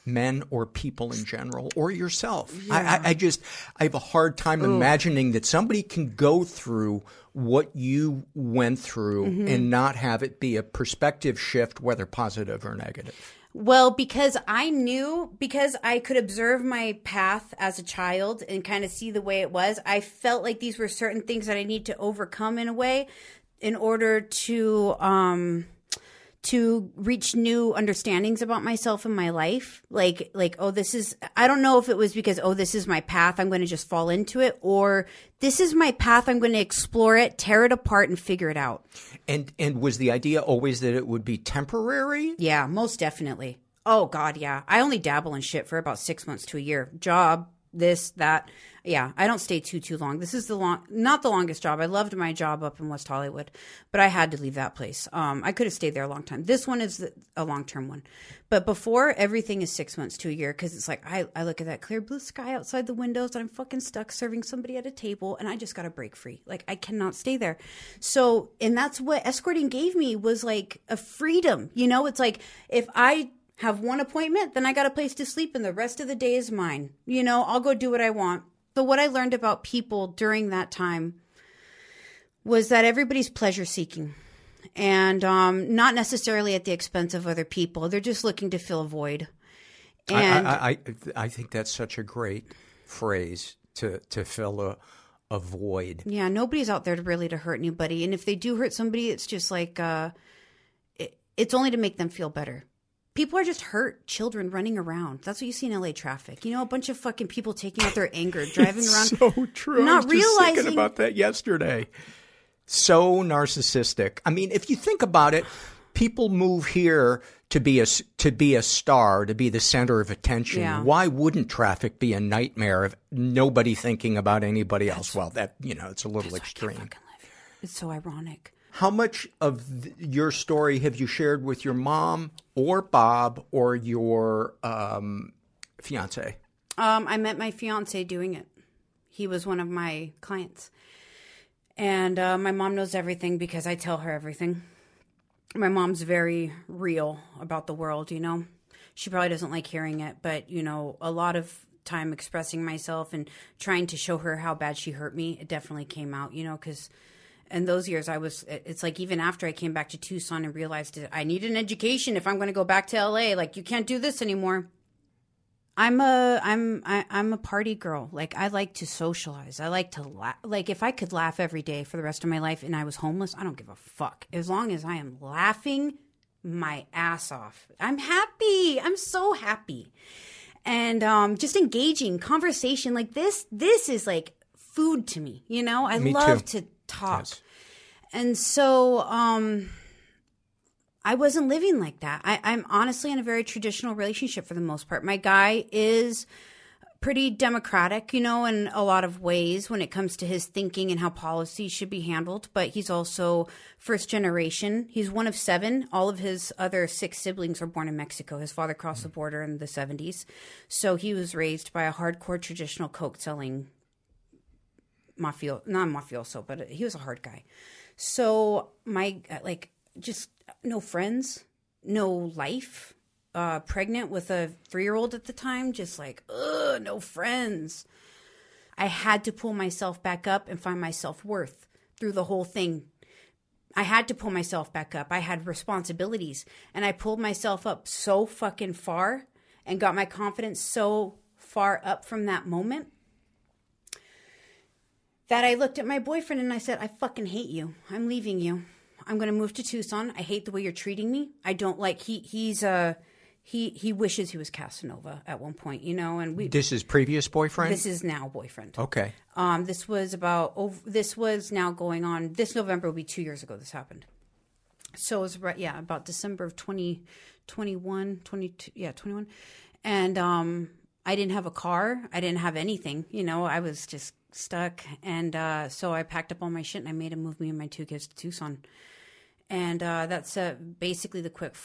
C: men or people in general or yourself? I,
I: Yeah.
C: I, I just I have a hard time
I: Ooh.
C: imagining that somebody can go through what you went through
I: Mhm.
C: and not have it be a perspective shift, whether positive or negative.
I: Well, because I knew, because I could observe my path as a child and kind of see the way it was, I felt like these were certain things that I need to overcome in a way in order to, um, to reach new understandings about myself and my life. Like, like, oh, this is, I don't know if it was because, oh, this is my path. I'm going to just fall into it or this is my path. I'm going to explore it, tear it apart and figure it out.
C: And, and was the idea always that it would be temporary?
I: Yeah, most definitely. Oh God, yeah. I only dabble in shit for about six months to a year. Job, this, that. Yeah, I don't stay too too long. This is the long, not the longest job. I loved my job up in West Hollywood, but I had to leave that place. Um, I could have stayed there a long time. This one is the, a long term one, but before everything is six months to a year because it's like I I look at that clear blue sky outside the windows and I'm fucking stuck serving somebody at a table and I just got to break free. Like I cannot stay there. So and that's what escorting gave me was like a freedom. You know, it's like if I have one appointment, then I got a place to sleep, and the rest of the day is mine. You know, I'll go do what I want. But what I learned about people during that time was that everybody's pleasure seeking and um, not necessarily at the expense of other people. They're just looking to fill a void. And
C: I, I, I, I think that's such a great phrase to, to fill a, a void.
I: Yeah, nobody's out there to really to hurt anybody. And if they do hurt somebody, it's just like, uh, it, it's only to make them feel better people are just hurt. Children running around. That's what you see in la traffic. You know a bunch of fucking people taking out their anger driving around.
C: So true.
I: Not
C: I was
I: realizing
C: just about that yesterday. So narcissistic. I mean if you think about it people move here to be a to be a star to be the center of attention.
I: Yeah.
C: why wouldn't traffic be a nightmare of nobody thinking about anybody else? Well that you know it's a little extreme.
I: it's so ironic
C: how much of th- your story have you shared with your mom or Bob or your um, fiance?
I: Um, I met my fiance doing it. He was one of my clients. And uh, my mom knows everything because I tell her everything. My mom's very real about the world, you know? She probably doesn't like hearing it, but, you know, a lot of time expressing myself and trying to show her how bad she hurt me, it definitely came out, you know, because in those years i was it's like even after i came back to tucson and realized that i need an education if i'm going to go back to la like you can't do this anymore. I'm a i'm I, i'm a party girl. Like i like to socialize. I like to laugh like if i could laugh every day for the rest of my life and i was homeless i don't give a fuck. As long as i am laughing my ass off. I'm happy. I'm so happy. And um just engaging conversation like this this is like food to me you know? I
C: Me
I: love
C: too.
I: to talk. And so um I wasn't living like that. I, I'm honestly in a very traditional relationship for the most part. My guy is pretty democratic, you know, in a lot of ways when it comes to his thinking and how policy should be handled. But he's also first generation. He's one of seven. All of his other six siblings were born in Mexico. His father crossed the border in the 70s. So he was raised by a hardcore traditional coke selling mafio not mafioso but he was a hard guy. So my like just no friends no life uh pregnant with a three-year-old at the time just like ugh no friends. I had to pull myself back up and find my self-worth through the whole thing. I had to pull myself back up. I had responsibilities and i pulled myself up so fucking far and got my confidence so far up from that moment that I looked at my boyfriend and I said, I fucking hate you. I'm leaving you. I'm going to move to Tucson. I hate the way you're treating me. I don't like he he's uh he he wishes he was Casanova at one point, you know, and we
C: This is previous boyfriend?
I: This is now boyfriend.
C: Okay.
I: Um this was about oh, this was now going on this November will be 2 years ago this happened. So it was right yeah, about December of 2021, 22 yeah, 21. And um I didn't have a car. I didn't have anything. You know, I was just stuck. And uh, so I packed up all my shit and I made a move me and my two kids to Tucson. And uh, that's uh, basically the quick,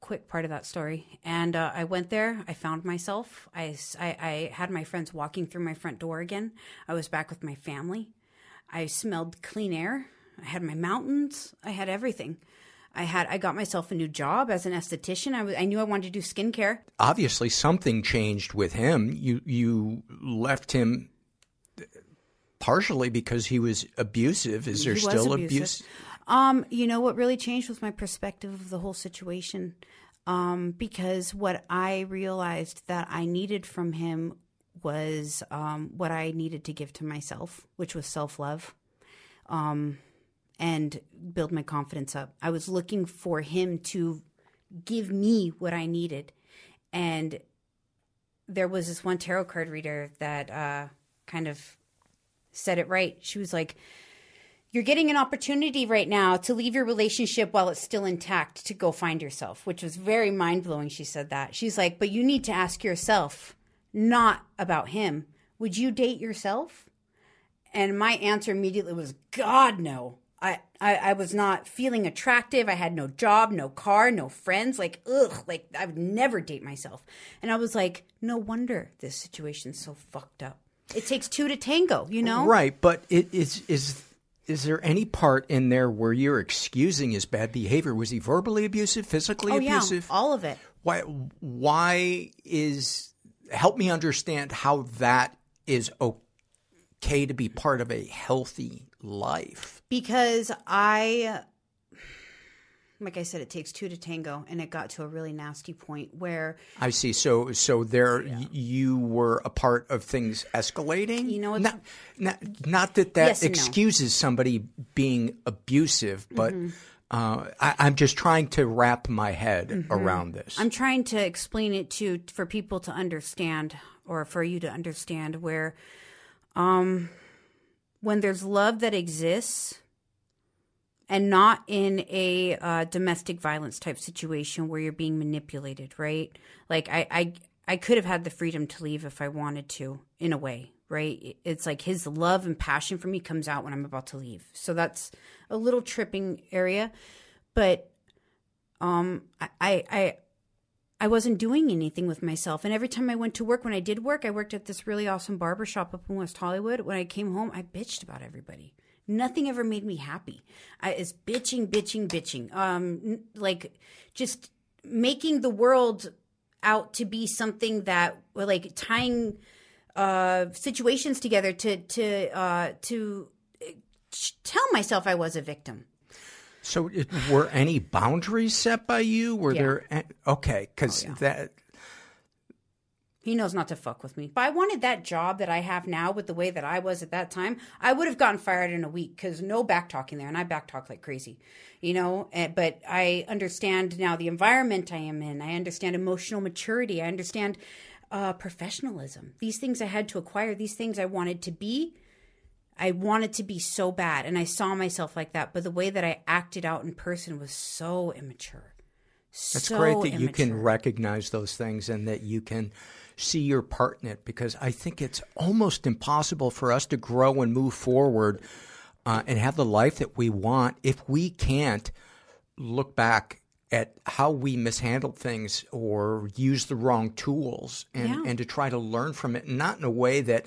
I: quick part of that story. And uh, I went there. I found myself. I, I, I had my friends walking through my front door again. I was back with my family. I smelled clean air. I had my mountains. I had everything. I had I got myself a new job as an esthetician. I was I knew I wanted to do skincare.
C: Obviously, something changed with him. You you left him partially because he was abusive. Is there still
I: abusive.
C: abuse?
I: Um, you know what really changed was my perspective of the whole situation. Um, because what I realized that I needed from him was um, what I needed to give to myself, which was self love. Um, and build my confidence up. I was looking for him to give me what I needed. And there was this one tarot card reader that uh, kind of said it right. She was like, You're getting an opportunity right now to leave your relationship while it's still intact to go find yourself, which was very mind blowing. She said that. She's like, But you need to ask yourself, not about him, would you date yourself? And my answer immediately was, God, no. I, I, I was not feeling attractive. I had no job, no car, no friends. Like, ugh, like I would never date myself. And I was like, no wonder this situation's so fucked up. It takes two to tango, you know?
C: Right, but it is is is there any part in there where you're excusing his bad behavior? Was he verbally abusive, physically
I: oh, yeah,
C: abusive?
I: all of it.
C: Why why is help me understand how that is okay to be part of a healthy life?
I: Because I like I said, it takes two to tango, and it got to a really nasty point where
C: I see. So, so there, y- you were a part of things escalating.
I: You know,
C: not, not, not that that
I: Yes and no.
C: excuses somebody being abusive, but
I: Mhm.
C: uh, I, I'm just trying to wrap my head
I: Mhm.
C: around this.
I: I'm trying to explain it to for people to understand, or for you to understand where, um, when there's love that exists, and not in a uh, domestic violence type situation where you're being manipulated, right? Like I, I, I could have had the freedom to leave if I wanted to, in a way, right? It's like his love and passion for me comes out when I'm about to leave, so that's a little tripping area, but um, I, I, I wasn't doing anything with myself. And every time I went to work, when I did work, I worked at this really awesome barber shop up in West Hollywood. When I came home, I bitched about everybody. Nothing ever made me happy. I is bitching, bitching, bitching. Um, n- like just making the world out to be something that, like tying uh, situations together to to uh, to uh, tell myself I was a victim.
C: so, it, were any boundaries set by you? Were
I: Yeah.
C: there? Okay, because that
I: He knows not to fuck with me. If I wanted that job that I have now with the way that I was at that time, I would have gotten fired in a week because no back talking there. And I back talk like crazy, you know? Eh, But I understand now the environment I am in. I understand emotional maturity. I understand uh, professionalism. These things I had to acquire, these things I wanted to be. I wanted to be so bad. And I saw myself like that. But the way that I acted out in person was so immature.
C: That's
I: so
C: great that you can recognize those things and that you can see your part in it because I think it's almost impossible for us to grow and move forward uh, and have the life that we want if we can't look back at how we mishandled things or used the wrong tools and,
I: Yeah.
C: and to try to learn from it, not in a way that,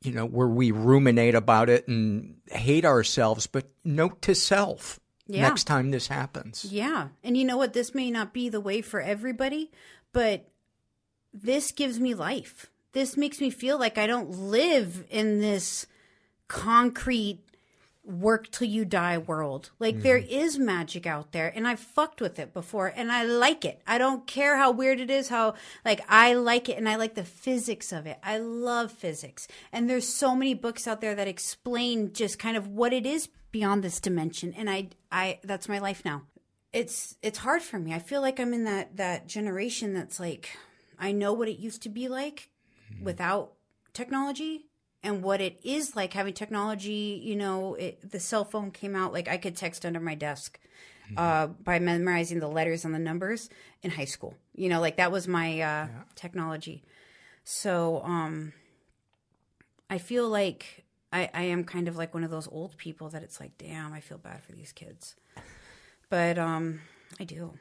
C: you know, where we ruminate about it and hate ourselves, but note to self
I: Yeah.
C: next time this happens.
I: Yeah. And you know what? This may not be the way for everybody, but this gives me life. This makes me feel like I don't live in this concrete work till you die world. Like mm-hmm. there is magic out there and I've fucked with it before and I like it. I don't care how weird it is, how like I like it and I like the physics of it. I love physics. And there's so many books out there that explain just kind of what it is beyond this dimension and I I that's my life now. It's it's hard for me. I feel like I'm in that that generation that's like I know what it used to be like without technology and what it is like having technology you know it, the cell phone came out like i could text under my desk uh, by memorizing the letters and the numbers in high school. You know like that was my uh, technology. So um i feel like I, I am kind of like one of those old people that it's like damn i feel bad for these kids. But um i do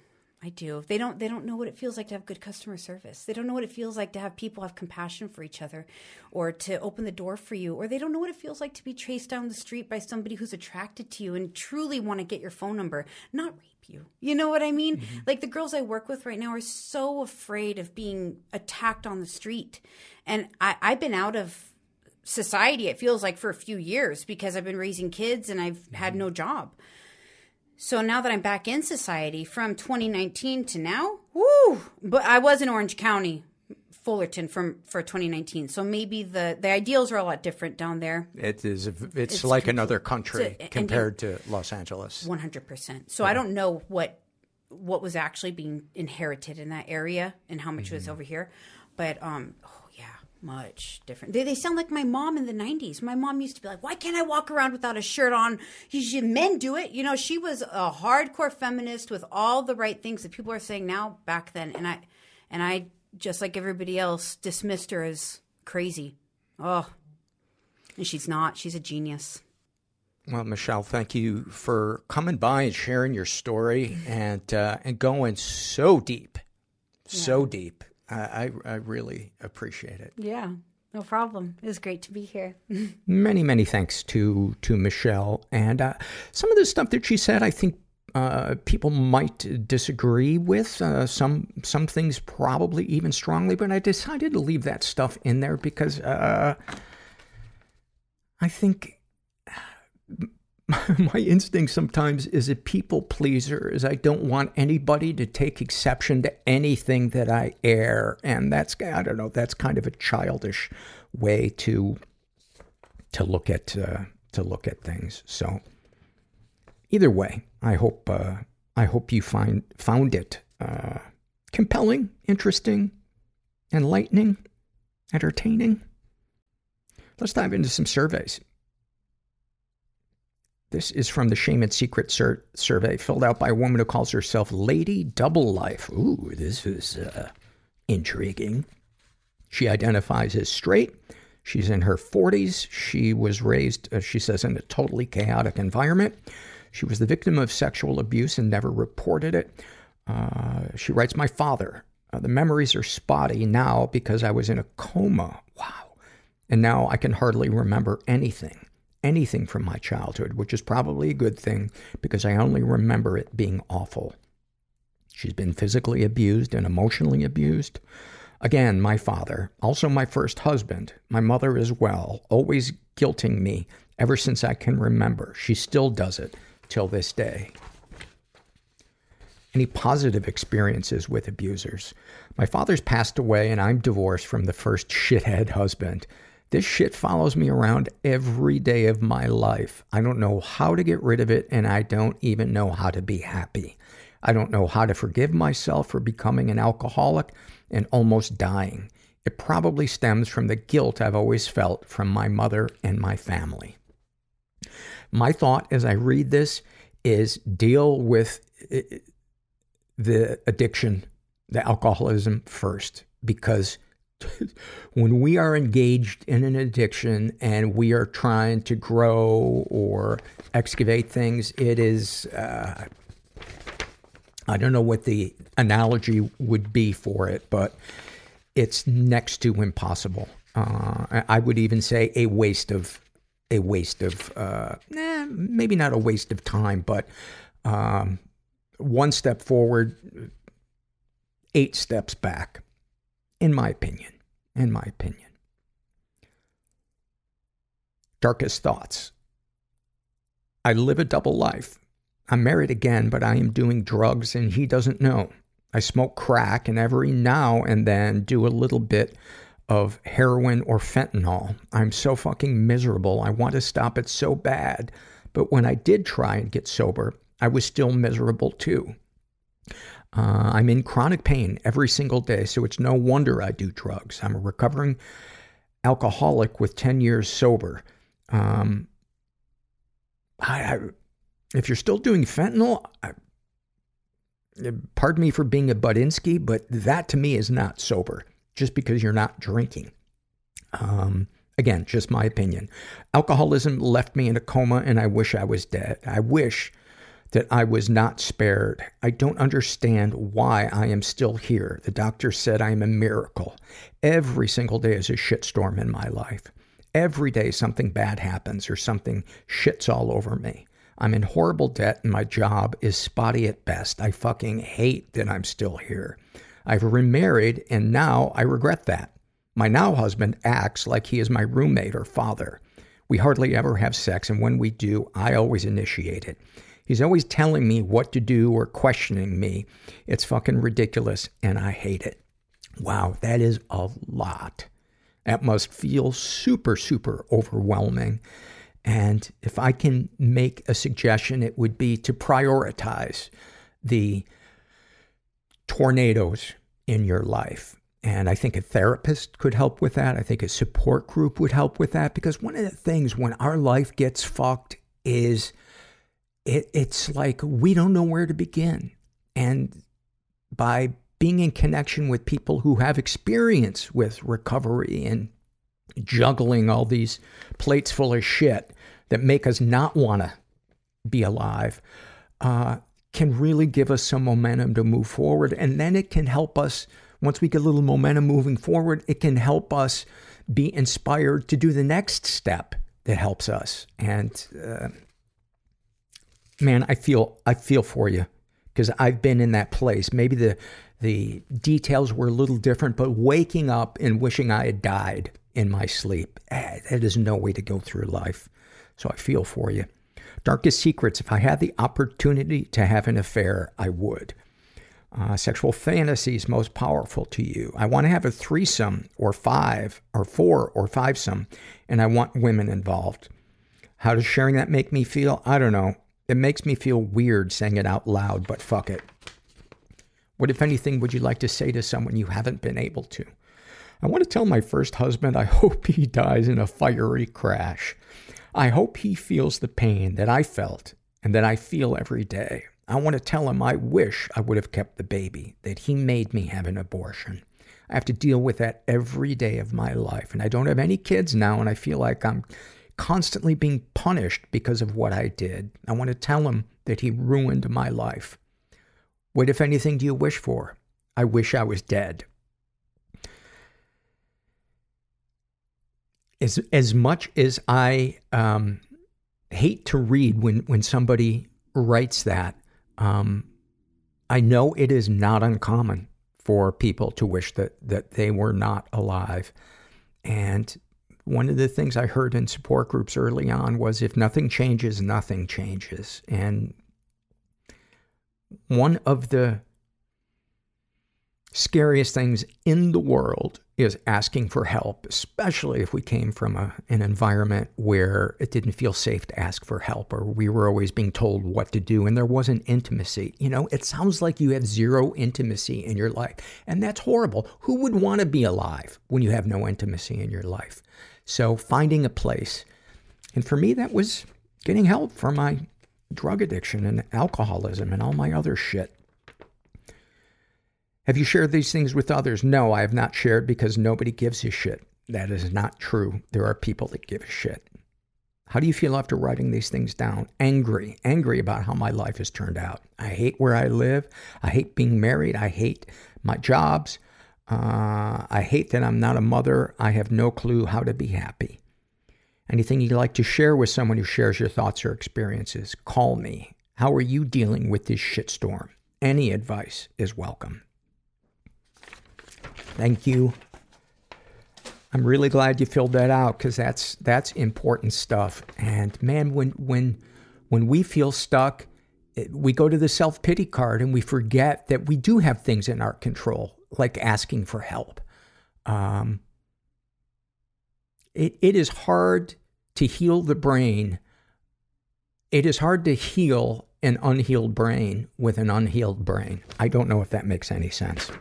I: I do. They don't they don't know what it feels like to have good customer service. They don't know what it feels like to have people have compassion for each other or to open the door for you or they don't know what it feels like to be chased down the street by somebody who's attracted to you and truly want to get your phone number, not rape you. You know what I mean? Mm-hmm. Like the girls I work with right now are so afraid of being attacked on the street. And I I've been out of society it feels like for a few years because I've been raising kids and I've had mm-hmm. no job. So now that I'm back in society from 2019 to now, woo! But I was in Orange County Fullerton from for 2019. So maybe the the ideals are a lot different down there.
C: It is. It's,
I: It's
C: like another country
I: and
C: compared to Los Angeles.
I: 100%. So I don't know what what was actually being inherited in that area and how much was over here, but um yeah, much different. They, they sound like my mom in the 90s. My mom used to be like, "Why can't I walk around without a shirt on? Should, men do it." You know, she was a hardcore feminist with all the right things that people are saying now back then and I and I just like everybody else dismissed her as crazy. Oh. And she's not. She's a genius.
C: Well, Michelle, thank you for coming by and sharing your story and uh, and going so deep, so deep. I, I I really appreciate it.
I: Yeah, no problem. It was great to be here.
C: Many many thanks to to Michelle and uh, some of the stuff that she said. I think uh, people might disagree with uh, some some things, probably even strongly. But I decided to leave that stuff in there because uh, I think my instinct sometimes is a people pleaser is i don't want anybody to take exception to anything that i air and that's i don't know that's kind of a childish way to to look at uh, to look at things. So either way i hope uh, i hope you find found it uh, compelling interesting enlightening entertaining. Let's dive into some surveys this is from the Shame and Secret sur- survey filled out by a woman who calls herself Lady Double Life. Ooh, this is uh, intriguing. She identifies as straight. She's in her 40s. She was raised, uh, she says, in a totally chaotic environment. She was the victim of sexual abuse and never reported it. Uh, she writes, My father. Uh, the memories are spotty now because I was in a coma. Wow. And now I can hardly remember anything anything from my childhood, which is probably a good thing because I only remember it being awful. She's been physically abused and emotionally abused. Again, my father, also my first husband, my mother as well, always guilting me ever since I can remember. She still does it till this day. Any positive experiences with abusers? My father's passed away and I'm divorced from the first shithead husband. This shit follows me around every day of my life. I don't know how to get rid of it, and I don't even know how to be happy. I don't know how to forgive myself for becoming an alcoholic and almost dying. It probably stems from the guilt I've always felt from my mother and my family. My thought as I read this is deal with uh, the addiction, the alcoholism first, because when we are engaged in an addiction and we are trying to grow or excavate things, it is, uh, I don't know what the analogy would be for it, but it's next to impossible. Uh, I would even say a waste of, a waste of, uh, eh, maybe not a waste of time, but um, one step forward, eight steps back in my opinion. In my opinion. Darkest thoughts. I live a double life. I'm married again, but I am doing drugs and he doesn't know. I smoke crack and every now and then do a little bit of heroin or fentanyl. I'm so fucking miserable. I want to stop it so bad. But when I did try and get sober, I was still miserable too. Uh, I'm in chronic pain every single day, so it's no wonder I do drugs. I'm a recovering alcoholic with 10 years sober. Um, I, I, if you're still doing fentanyl, I, pardon me for being a Budinsky, but that to me is not sober just because you're not drinking. Um, again, just my opinion. Alcoholism left me in a coma and I wish I was dead. I wish that I was not spared. I don't understand why I am still here. The doctor said I am a miracle. Every single day is a shitstorm in my life. Every day something bad happens or something shits all over me. I'm in horrible debt and my job is spotty at best. I fucking hate that I'm still here. I've remarried and now I regret that. My now husband acts like he is my roommate or father. We hardly ever have sex and when we do, I always initiate it. He's always telling me what to do or questioning me. It's fucking ridiculous and I hate it. Wow, that is a lot. That must feel super, super overwhelming. And if I can make a suggestion, it would be to prioritize the tornadoes in your life. And I think a therapist could help with that. I think a support group would help with that because one of the things when our life gets fucked is it, it's like we don't know where to begin. And by being in connection with people who have experience with recovery and juggling all these plates full of shit that make us not want to be alive, uh, can really give us some momentum to move forward. And then it can help us, once we get a little momentum moving forward, it can help us be inspired to do the next step that helps us. And uh, man, I feel I feel for you because I've been in that place. Maybe the the details were a little different, but waking up and wishing I had died in my sleep, eh, that is no way to go through life. So I feel for you. Darkest secrets. If I had the opportunity to have an affair, I would. Uh, sexual fantasies most powerful to you. I want to have a threesome or five or four or five some, and I want women involved. How does sharing that make me feel? I don't know. It makes me feel weird saying it out loud, but fuck it. What, if anything, would you like to say to someone you haven't been able to? I want to tell my first husband I hope he dies in a fiery crash. I hope he feels the pain that I felt and that I feel every day. I want to tell him I wish I would have kept the baby, that he made me have an abortion. I have to deal with that every day of my life. And I don't have any kids now, and I feel like I'm constantly being punished because of what I did. I want to tell him that he ruined my life. What, if anything, do you wish for? I wish I was dead. As, as much as I um, hate to read when, when somebody writes that, um, I know it is not uncommon for people to wish that, that they were not alive. And one of the things I heard in support groups early on was if nothing changes, nothing changes. And one of the scariest things in the world is asking for help, especially if we came from a, an environment where it didn't feel safe to ask for help or we were always being told what to do and there wasn't intimacy. You know, it sounds like you have zero intimacy in your life, and that's horrible. Who would want to be alive when you have no intimacy in your life? So, finding a place. And for me, that was getting help for my drug addiction and alcoholism and all my other shit. Have you shared these things with others? No, I have not shared because nobody gives a shit. That is not true. There are people that give a shit. How do you feel after writing these things down? Angry. Angry about how my life has turned out. I hate where I live. I hate being married. I hate my jobs. Uh, I hate that I'm not a mother. I have no clue how to be happy. Anything you'd like to share with someone who shares your thoughts or experiences? Call me. How are you dealing with this shitstorm? Any advice is welcome. Thank you. I'm really glad you filled that out because that's that's important stuff. And man, when when when we feel stuck, we go to the self pity card and we forget that we do have things in our control, like asking for help. Um, it, it is hard to heal the brain. It is hard to heal an unhealed brain with an unhealed brain. I don't know if that makes any sense.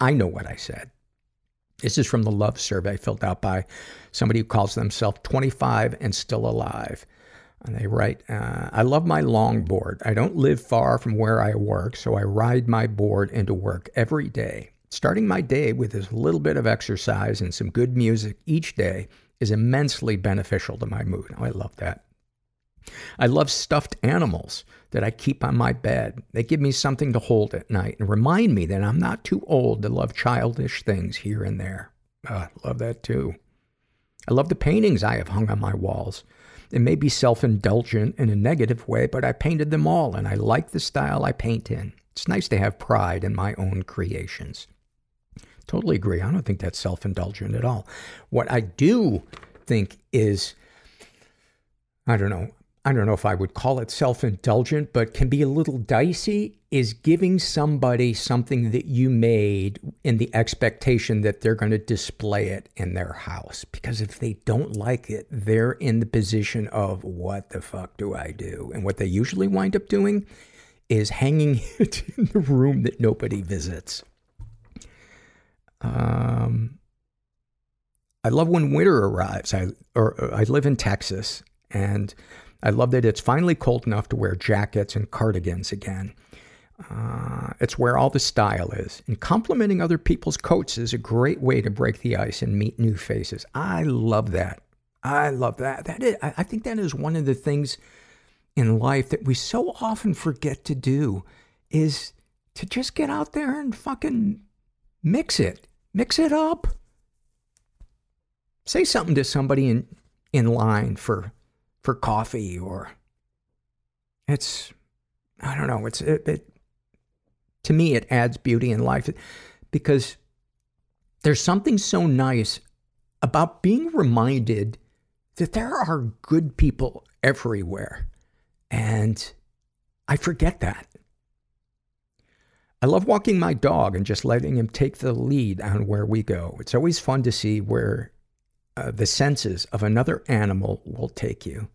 C: I know what I said. This is from the love survey filled out by somebody who calls themselves 25 and still alive. And they write, uh, I love my longboard. I don't live far from where I work, so I ride my board into work every day. Starting my day with as little bit of exercise and some good music each day is immensely beneficial to my mood. Oh, I love that. I love stuffed animals that I keep on my bed. They give me something to hold at night and remind me that I'm not too old to love childish things here and there. Uh, love that too. I love the paintings I have hung on my walls. It may be self-indulgent in a negative way, but I painted them all and I like the style I paint in. It's nice to have pride in my own creations. Totally agree. I don't think that's self-indulgent at all. What I do think is, I don't know, I don't know if I would call it self indulgent, but can be a little dicey is giving somebody something that you made in the expectation that they're going to display it in their house. Because if they don't like it, they're in the position of, what the fuck do I do? And what they usually wind up doing is hanging it in the room that nobody visits. Um, I love when winter arrives. I or I live in Texas, and I love that it's finally cold enough to wear jackets and cardigans again. Uh, it's where all the style is. And complimenting other people's coats is a great way to break the ice and meet new faces. I love that. I love that. That is, I think that is one of the things in life that we so often forget to do is to just get out there and fucking mix it. Mix it up. Say something to somebody in in line for for coffee or it's I don't know, it's it, it to me it adds beauty in life because there's something so nice about being reminded that there are good people everywhere. And I forget that. I love walking my dog and just letting him take the lead on where we go. It's always fun to see where uh, the senses of another animal will take you.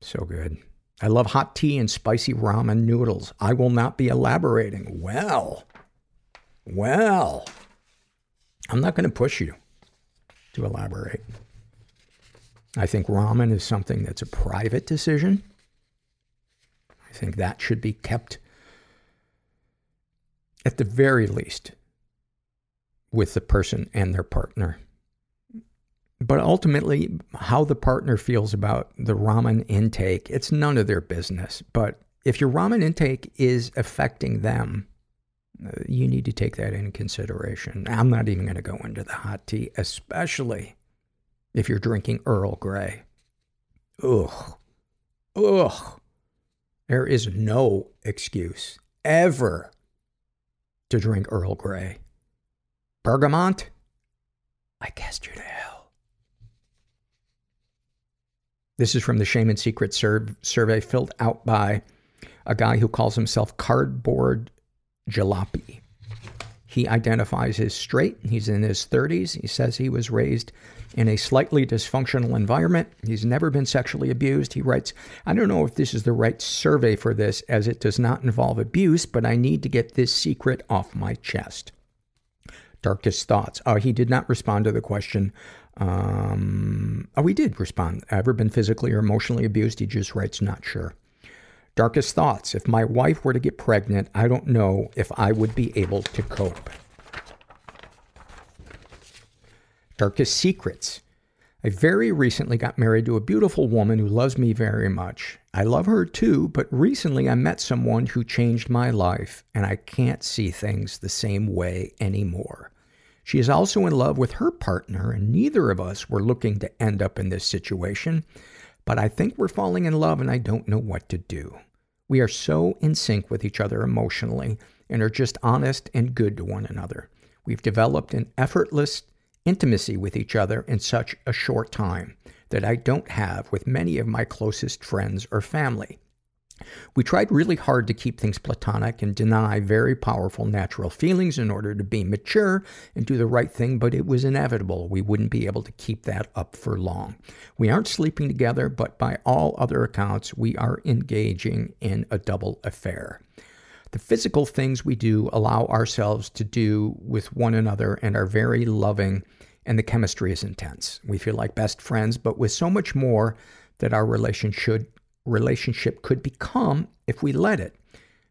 C: So good. I love hot tea and spicy ramen noodles. I will not be elaborating. Well, well, I'm not going to push you to elaborate. I think ramen is something that's a private decision. I think that should be kept, at the very least, with the person and their partner. But ultimately, how the partner feels about the ramen intake, it's none of their business. But if your ramen intake is affecting them, uh, you need to take that into consideration. I'm not even going to go into the hot tea, especially if you're drinking Earl Grey. Ugh. Ugh. There is no excuse ever to drink Earl Grey. Bergamot? I cast you to hell. This is from the Shame and Secret sur- survey filled out by a guy who calls himself Cardboard Jalopy. He identifies as straight. He's in his 30s. He says he was raised in a slightly dysfunctional environment. He's never been sexually abused. He writes, I don't know if this is the right survey for this as it does not involve abuse, but I need to get this secret off my chest. Darkest thoughts. Uh, he did not respond to the question um, oh, he did respond. Ever been physically or emotionally abused? He just writes, not sure. Darkest thoughts. If my wife were to get pregnant, I don't know if I would be able to cope. Darkest secrets. I very recently got married to a beautiful woman who loves me very much. I love her too, but recently I met someone who changed my life, and I can't see things the same way anymore. She is also in love with her partner, and neither of us were looking to end up in this situation. But I think we're falling in love, and I don't know what to do. We are so in sync with each other emotionally and are just honest and good to one another. We've developed an effortless intimacy with each other in such a short time that I don't have with many of my closest friends or family. We tried really hard to keep things platonic and deny very powerful natural feelings in order to be mature and do the right thing, but it was inevitable. We wouldn't be able to keep that up for long. We aren't sleeping together, but by all other accounts, we are engaging in a double affair. The physical things we do allow ourselves to do with one another and are very loving, and the chemistry is intense. We feel like best friends, but with so much more that our relationship could become if we let it.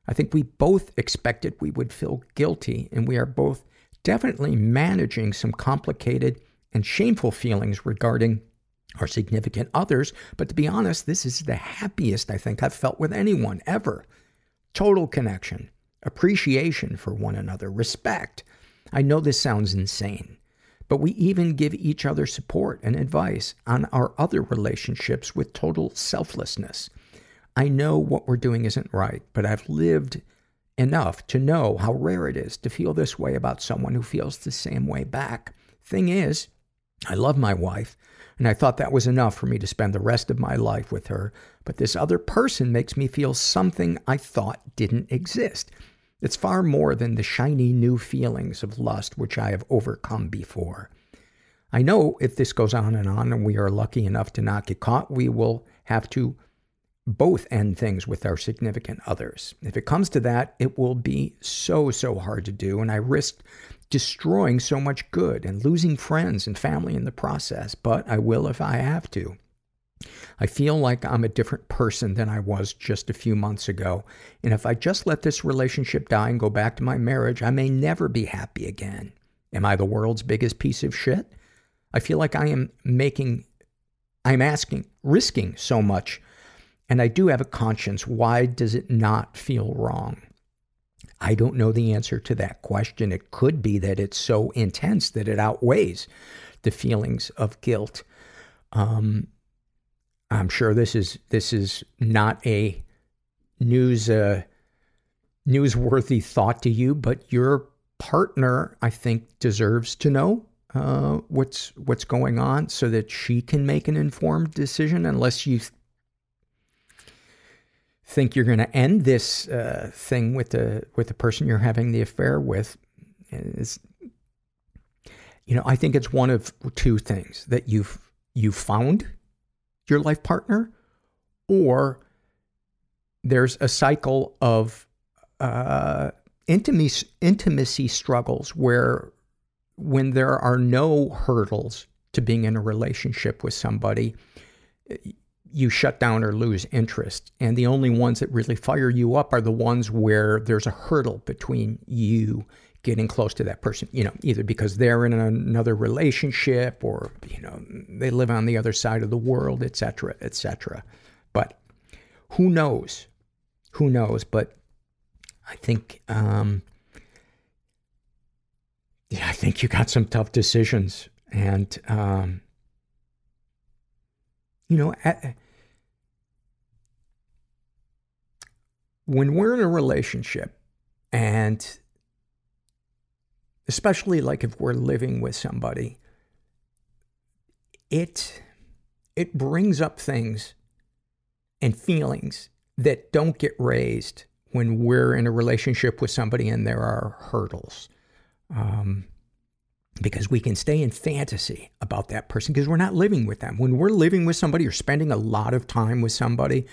C: I think we both expected we would feel guilty, and we are both definitely managing some complicated and shameful feelings regarding our significant others. But to be honest, this is the happiest I think I've felt with anyone ever. Total connection, appreciation for one another, respect. I know this sounds insane, but we even give each other support and advice on our other relationships with total selflessness. I know what we're doing isn't right, but I've lived enough to know how rare it is to feel this way about someone who feels the same way back. Thing is, I love my wife, and I thought that was enough for me to spend the rest of my life with her. But this other person makes me feel something I thought didn't exist. It's far more than the shiny new feelings of lust which I have overcome before. I know if this goes on and on and we are lucky enough to not get caught, we will have to both end things with our significant others. If it comes to that, it will be so, so hard to do, and I risk destroying so much good and losing friends and family in the process, but I will if I have to. I feel like I'm a different person than I was just a few months ago, and if I just let this relationship die and go back to my marriage, I may never be happy again. Am I the world's biggest piece of shit? I feel like I am making, I'm asking, risking so much and I do have a conscience. Why does it not feel wrong? I don't know the answer to that question. It could be that it's so intense that it outweighs the feelings of guilt. Um, I'm sure this is this is not a news uh, newsworthy thought to you, but your partner, I think, deserves to know uh, what's what's going on so that she can make an informed decision. Unless you think you're going to end this uh, thing with the with the person you're having the affair with is you know i think it's one of two things that you've you found your life partner or there's a cycle of uh, intimacy intimacy struggles where when there are no hurdles to being in a relationship with somebody you shut down or lose interest. And the only ones that really fire you up are the ones where there's a hurdle between you getting close to that person, you know, either because they're in another relationship or, you know, they live on the other side of the world, etc., etc. But who knows? Who knows? But I think, um, yeah, I think you got some tough decisions. And, um, you know, at, when we're in a relationship and especially like if we're living with somebody it it brings up things and feelings that don't get raised when we're in a relationship with somebody and there are hurdles. Um, because we can stay in fantasy about that person because we're not living with them. When we're living with somebody or spending a lot of time with somebody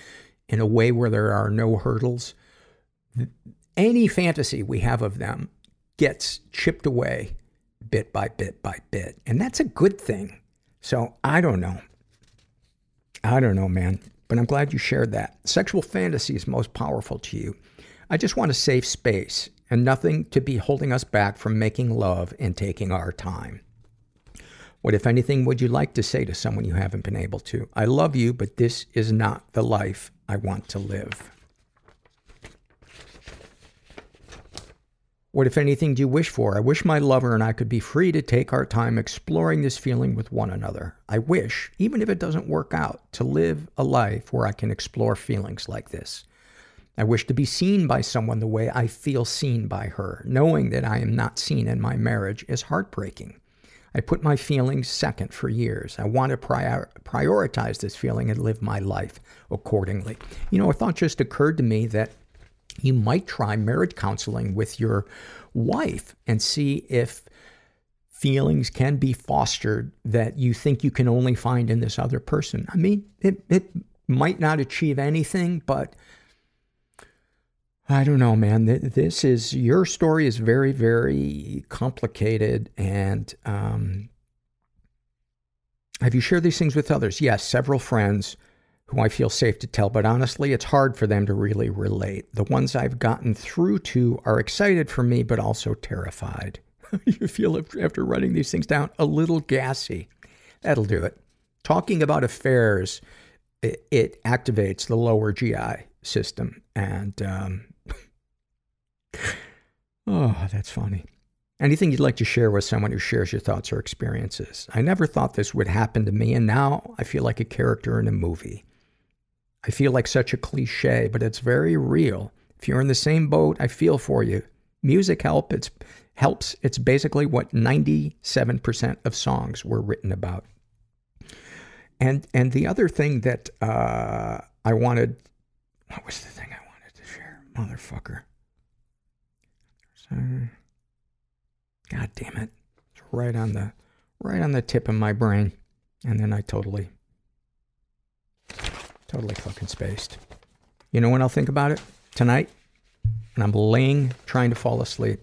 C: in a way where there are no hurdles, any fantasy we have of them gets chipped away bit by bit by bit. And that's a good thing. So I don't know. I don't know, man. But I'm glad you shared that. Sexual fantasy is most powerful to you. I just want a safe space and nothing to be holding us back from making love and taking our time. What, if anything, would you like to say to someone you haven't been able to? I love you, but this is not the life I want to live. What, if anything, do you wish for? I wish my lover and I could be free to take our time exploring this feeling with one another. I wish, even if it doesn't work out, to live a life where I can explore feelings like this. I wish to be seen by someone the way I feel seen by her. Knowing that I am not seen in my marriage is heartbreaking. I put my feelings second for years. I want to prior- prioritize this feeling and live my life accordingly. You know, a thought just occurred to me that you might try marriage counseling with your wife and see if feelings can be fostered that you think you can only find in this other person. I mean, it, it might not achieve anything, but I don't know, man. This is your story is very, very complicated. And um, have you shared these things with others? Yes, several friends who I feel safe to tell, but honestly, it's hard for them to really relate. The ones I've gotten through to are excited for me, but also terrified. you feel after writing these things down a little gassy. That'll do it. Talking about affairs, it, it activates the lower GI system, and um, oh, that's funny. Anything you'd like to share with someone who shares your thoughts or experiences? I never thought this would happen to me, and now I feel like a character in a movie. I feel like such a cliche, but it's very real. If you're in the same boat, I feel for you. Music help, it's, helps. It's basically what 97% of songs were written about. And and the other thing that uh, I wanted, what was the thing I wanted to share, motherfucker? God damn it! It's right on the right on the tip of my brain, and then I totally, totally fucking spaced. You know when I'll think about it tonight, and I'm laying trying to fall asleep.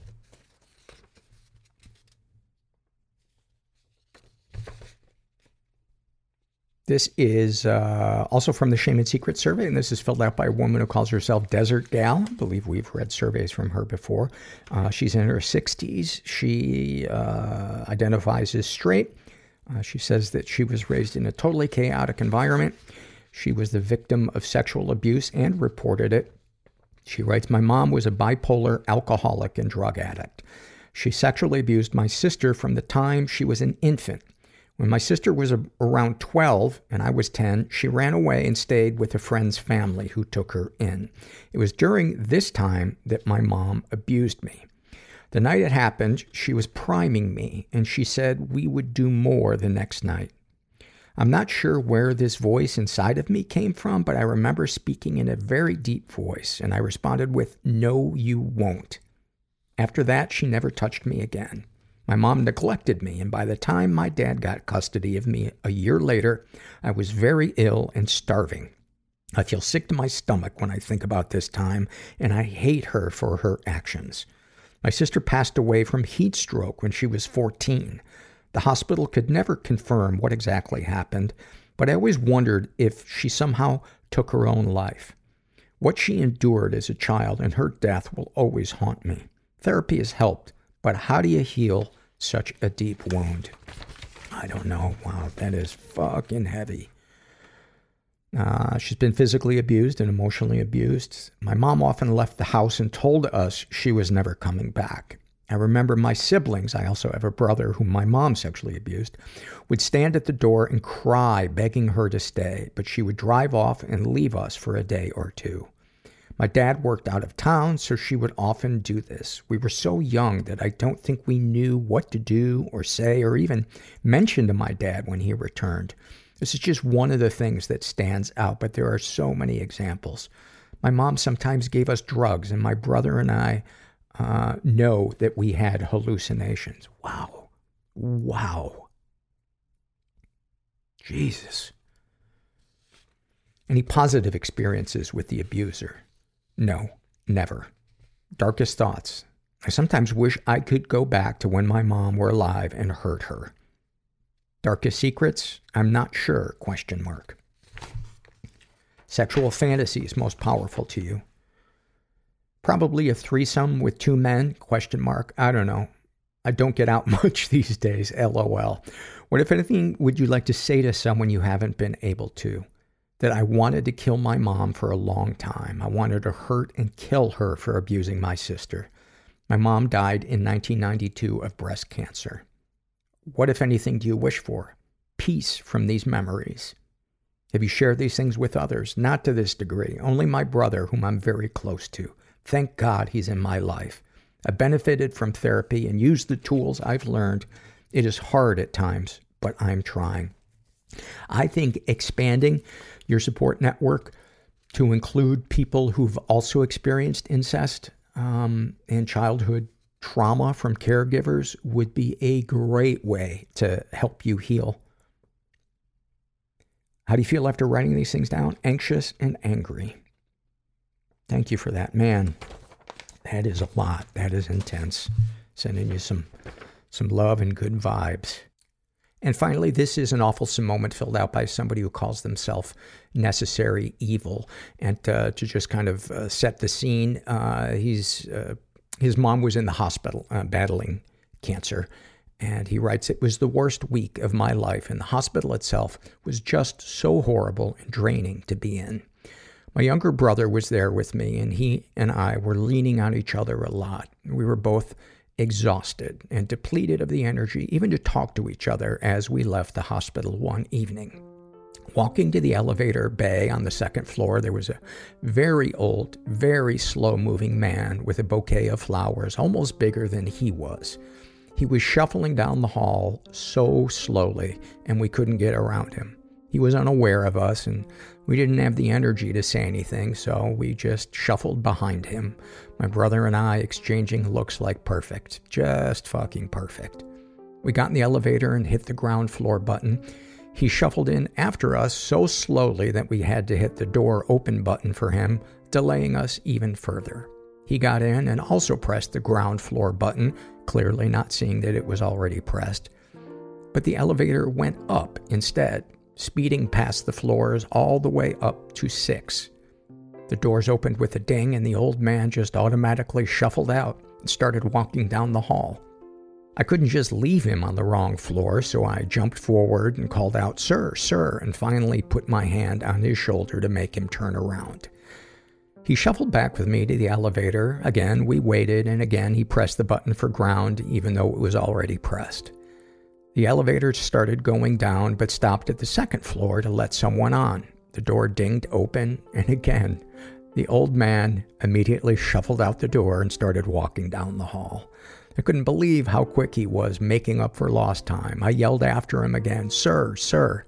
C: This is uh, also from the Shame and Secret survey, and this is filled out by a woman who calls herself Desert Gal. I believe we've read surveys from her before. Uh, she's in her 60s. She uh, identifies as straight. Uh, she says that she was raised in a totally chaotic environment. She was the victim of sexual abuse and reported it. She writes, My mom was a bipolar alcoholic and drug addict. She sexually abused my sister from the time she was an infant. When my sister was around 12 and I was 10, she ran away and stayed with a friend's family who took her in. It was during this time that my mom abused me. The night it happened, she was priming me and she said we would do more the next night. I'm not sure where this voice inside of me came from, but I remember speaking in a very deep voice and I responded with, No, you won't. After that, she never touched me again. My mom neglected me, and by the time my dad got custody of me a year later, I was very ill and starving. I feel sick to my stomach when I think about this time, and I hate her for her actions. My sister passed away from heat stroke when she was 14. The hospital could never confirm what exactly happened, but I always wondered if she somehow took her own life. What she endured as a child and her death will always haunt me. Therapy has helped, but how do you heal such a deep wound? I don't know. Wow, that is fucking heavy. Uh, she's been physically abused and emotionally abused. My mom often left the house and told us she was never coming back. I remember my siblings, I also have a brother whom my mom sexually abused, would stand at the door and cry, begging her to stay, but she would drive off and leave us for a day or two. My dad worked out of town, so she would often do this. We were so young that I don't think we knew what to do or say or even mention to my dad when he returned. This is just one of the things that stands out, but there are so many examples. My mom sometimes gave us drugs, and my brother and I uh, know that we had hallucinations. Wow. Wow. Jesus. Any positive experiences with the abuser? No, never. Darkest thoughts. I sometimes wish I could go back to when my mom were alive and hurt her. Darkest secrets? I'm not sure, question mark. Sexual fantasies most powerful to you? Probably a threesome with two men, question mark. I don't know. I don't get out much these days, lol. What, if anything, would you like to say to someone you haven't been able to? That I wanted to kill my mom for a long time. I wanted to hurt and kill her for abusing my sister. My mom died in 1992 of breast cancer. What, if anything, do you wish for? Peace from these memories. Have you shared these things with others? Not to this degree. Only my brother, whom I'm very close to. Thank God he's in my life. I benefited from therapy and used the tools I've learned. It is hard at times, but I'm trying. I think expanding your support network to include people who've also experienced incest um, and childhood trauma from caregivers would be a great way to help you heal. How do you feel after writing these things down? Anxious and angry. Thank you for that. Man, that is a lot. That is intense. Sending you some some love and good vibes. And finally, this is an awful moment filled out by somebody who calls themselves Necessary Evil. And uh, to just kind of uh, set the scene, uh, he's, uh, his mom was in the hospital uh, battling cancer. And he writes, It was the worst week of my life, and the hospital itself was just so horrible and draining to be in. My younger brother was there with me, and he and I were leaning on each other a lot. We were both exhausted and depleted of the energy even to talk to each other as we left the hospital one evening. Walking to the elevator bay on the second floor, there was a very old, very slow moving man with a bouquet of flowers, almost bigger than he was. He was shuffling down the hall so slowly, and we couldn't get around him. He was unaware of us, and we didn't have the energy to say anything, so we just shuffled behind him, my brother and I exchanging looks like perfect. Just fucking perfect. We got in the elevator and hit the ground floor button. He shuffled in after us so slowly that we had to hit the door open button for him, delaying us even further. He got in and also pressed the ground floor button, clearly not seeing that it was already pressed. But the elevator went up instead, speeding past the floors all the way up to six. The doors opened with a ding, and the old man just automatically shuffled out and started walking down the hall. I couldn't just leave him on the wrong floor, so I jumped forward and called out, Sir, sir, and finally put my hand on his shoulder to make him turn around. He shuffled back with me to the elevator. Again, we waited, and again, he pressed the button for ground, even though it was already pressed. The elevator started going down, but stopped at the second floor to let someone on. The door dinged open, and again, the old man immediately shuffled out the door and started walking down the hall. I couldn't believe how quick he was making up for lost time. I yelled after him again, Sir, sir.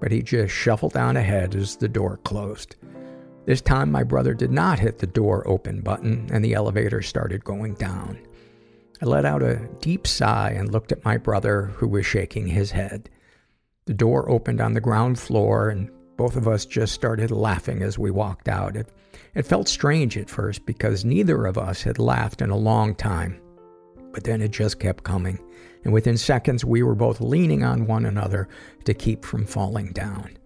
C: But he just shuffled down ahead as the door closed. This time, my brother did not hit the door open button, and the elevator started going down. I let out a deep sigh and looked at my brother, who was shaking his head. The door opened on the ground floor, and both of us just started laughing as we walked out. It, it felt strange at first because neither of us had laughed in a long time. But then it just kept coming, and within seconds we were both leaning on one another to keep from falling down.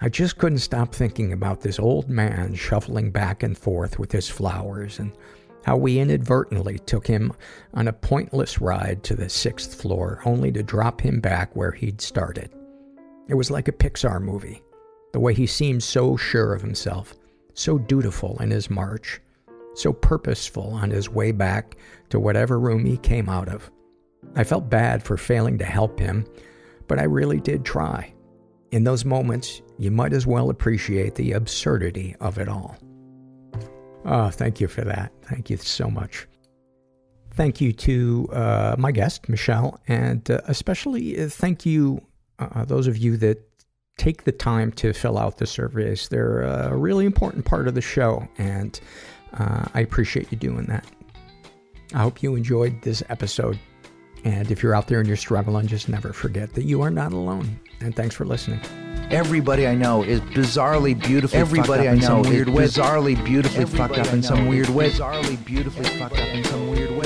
C: I just couldn't stop thinking about this old man shuffling back and forth with his flowers and how we inadvertently took him on a pointless ride to the sixth floor, only to drop him back where he'd started. It was like a Pixar movie. The way he seemed so sure of himself, so dutiful in his march, so purposeful on his way back to whatever room he came out of. I felt bad for failing to help him, but I really did try. In those moments, you might as well appreciate the absurdity of it all. Oh, thank you for that. Thank you so much. Thank you to uh, my guest, Michelle, and uh, especially uh, thank you, uh, those of you that take the time to fill out the surveys. They're a really important part of the show, and uh, I appreciate you doing that. I hope you enjoyed this episode. And if you're out there and you're struggling, just never forget that you are not alone. And thanks for listening.
J: Everybody I know is bizarrely beautifully Everybody I know is bizarrely beautifully fucked up in some weird way. Bizarrely beautifully fucked up in some weird way.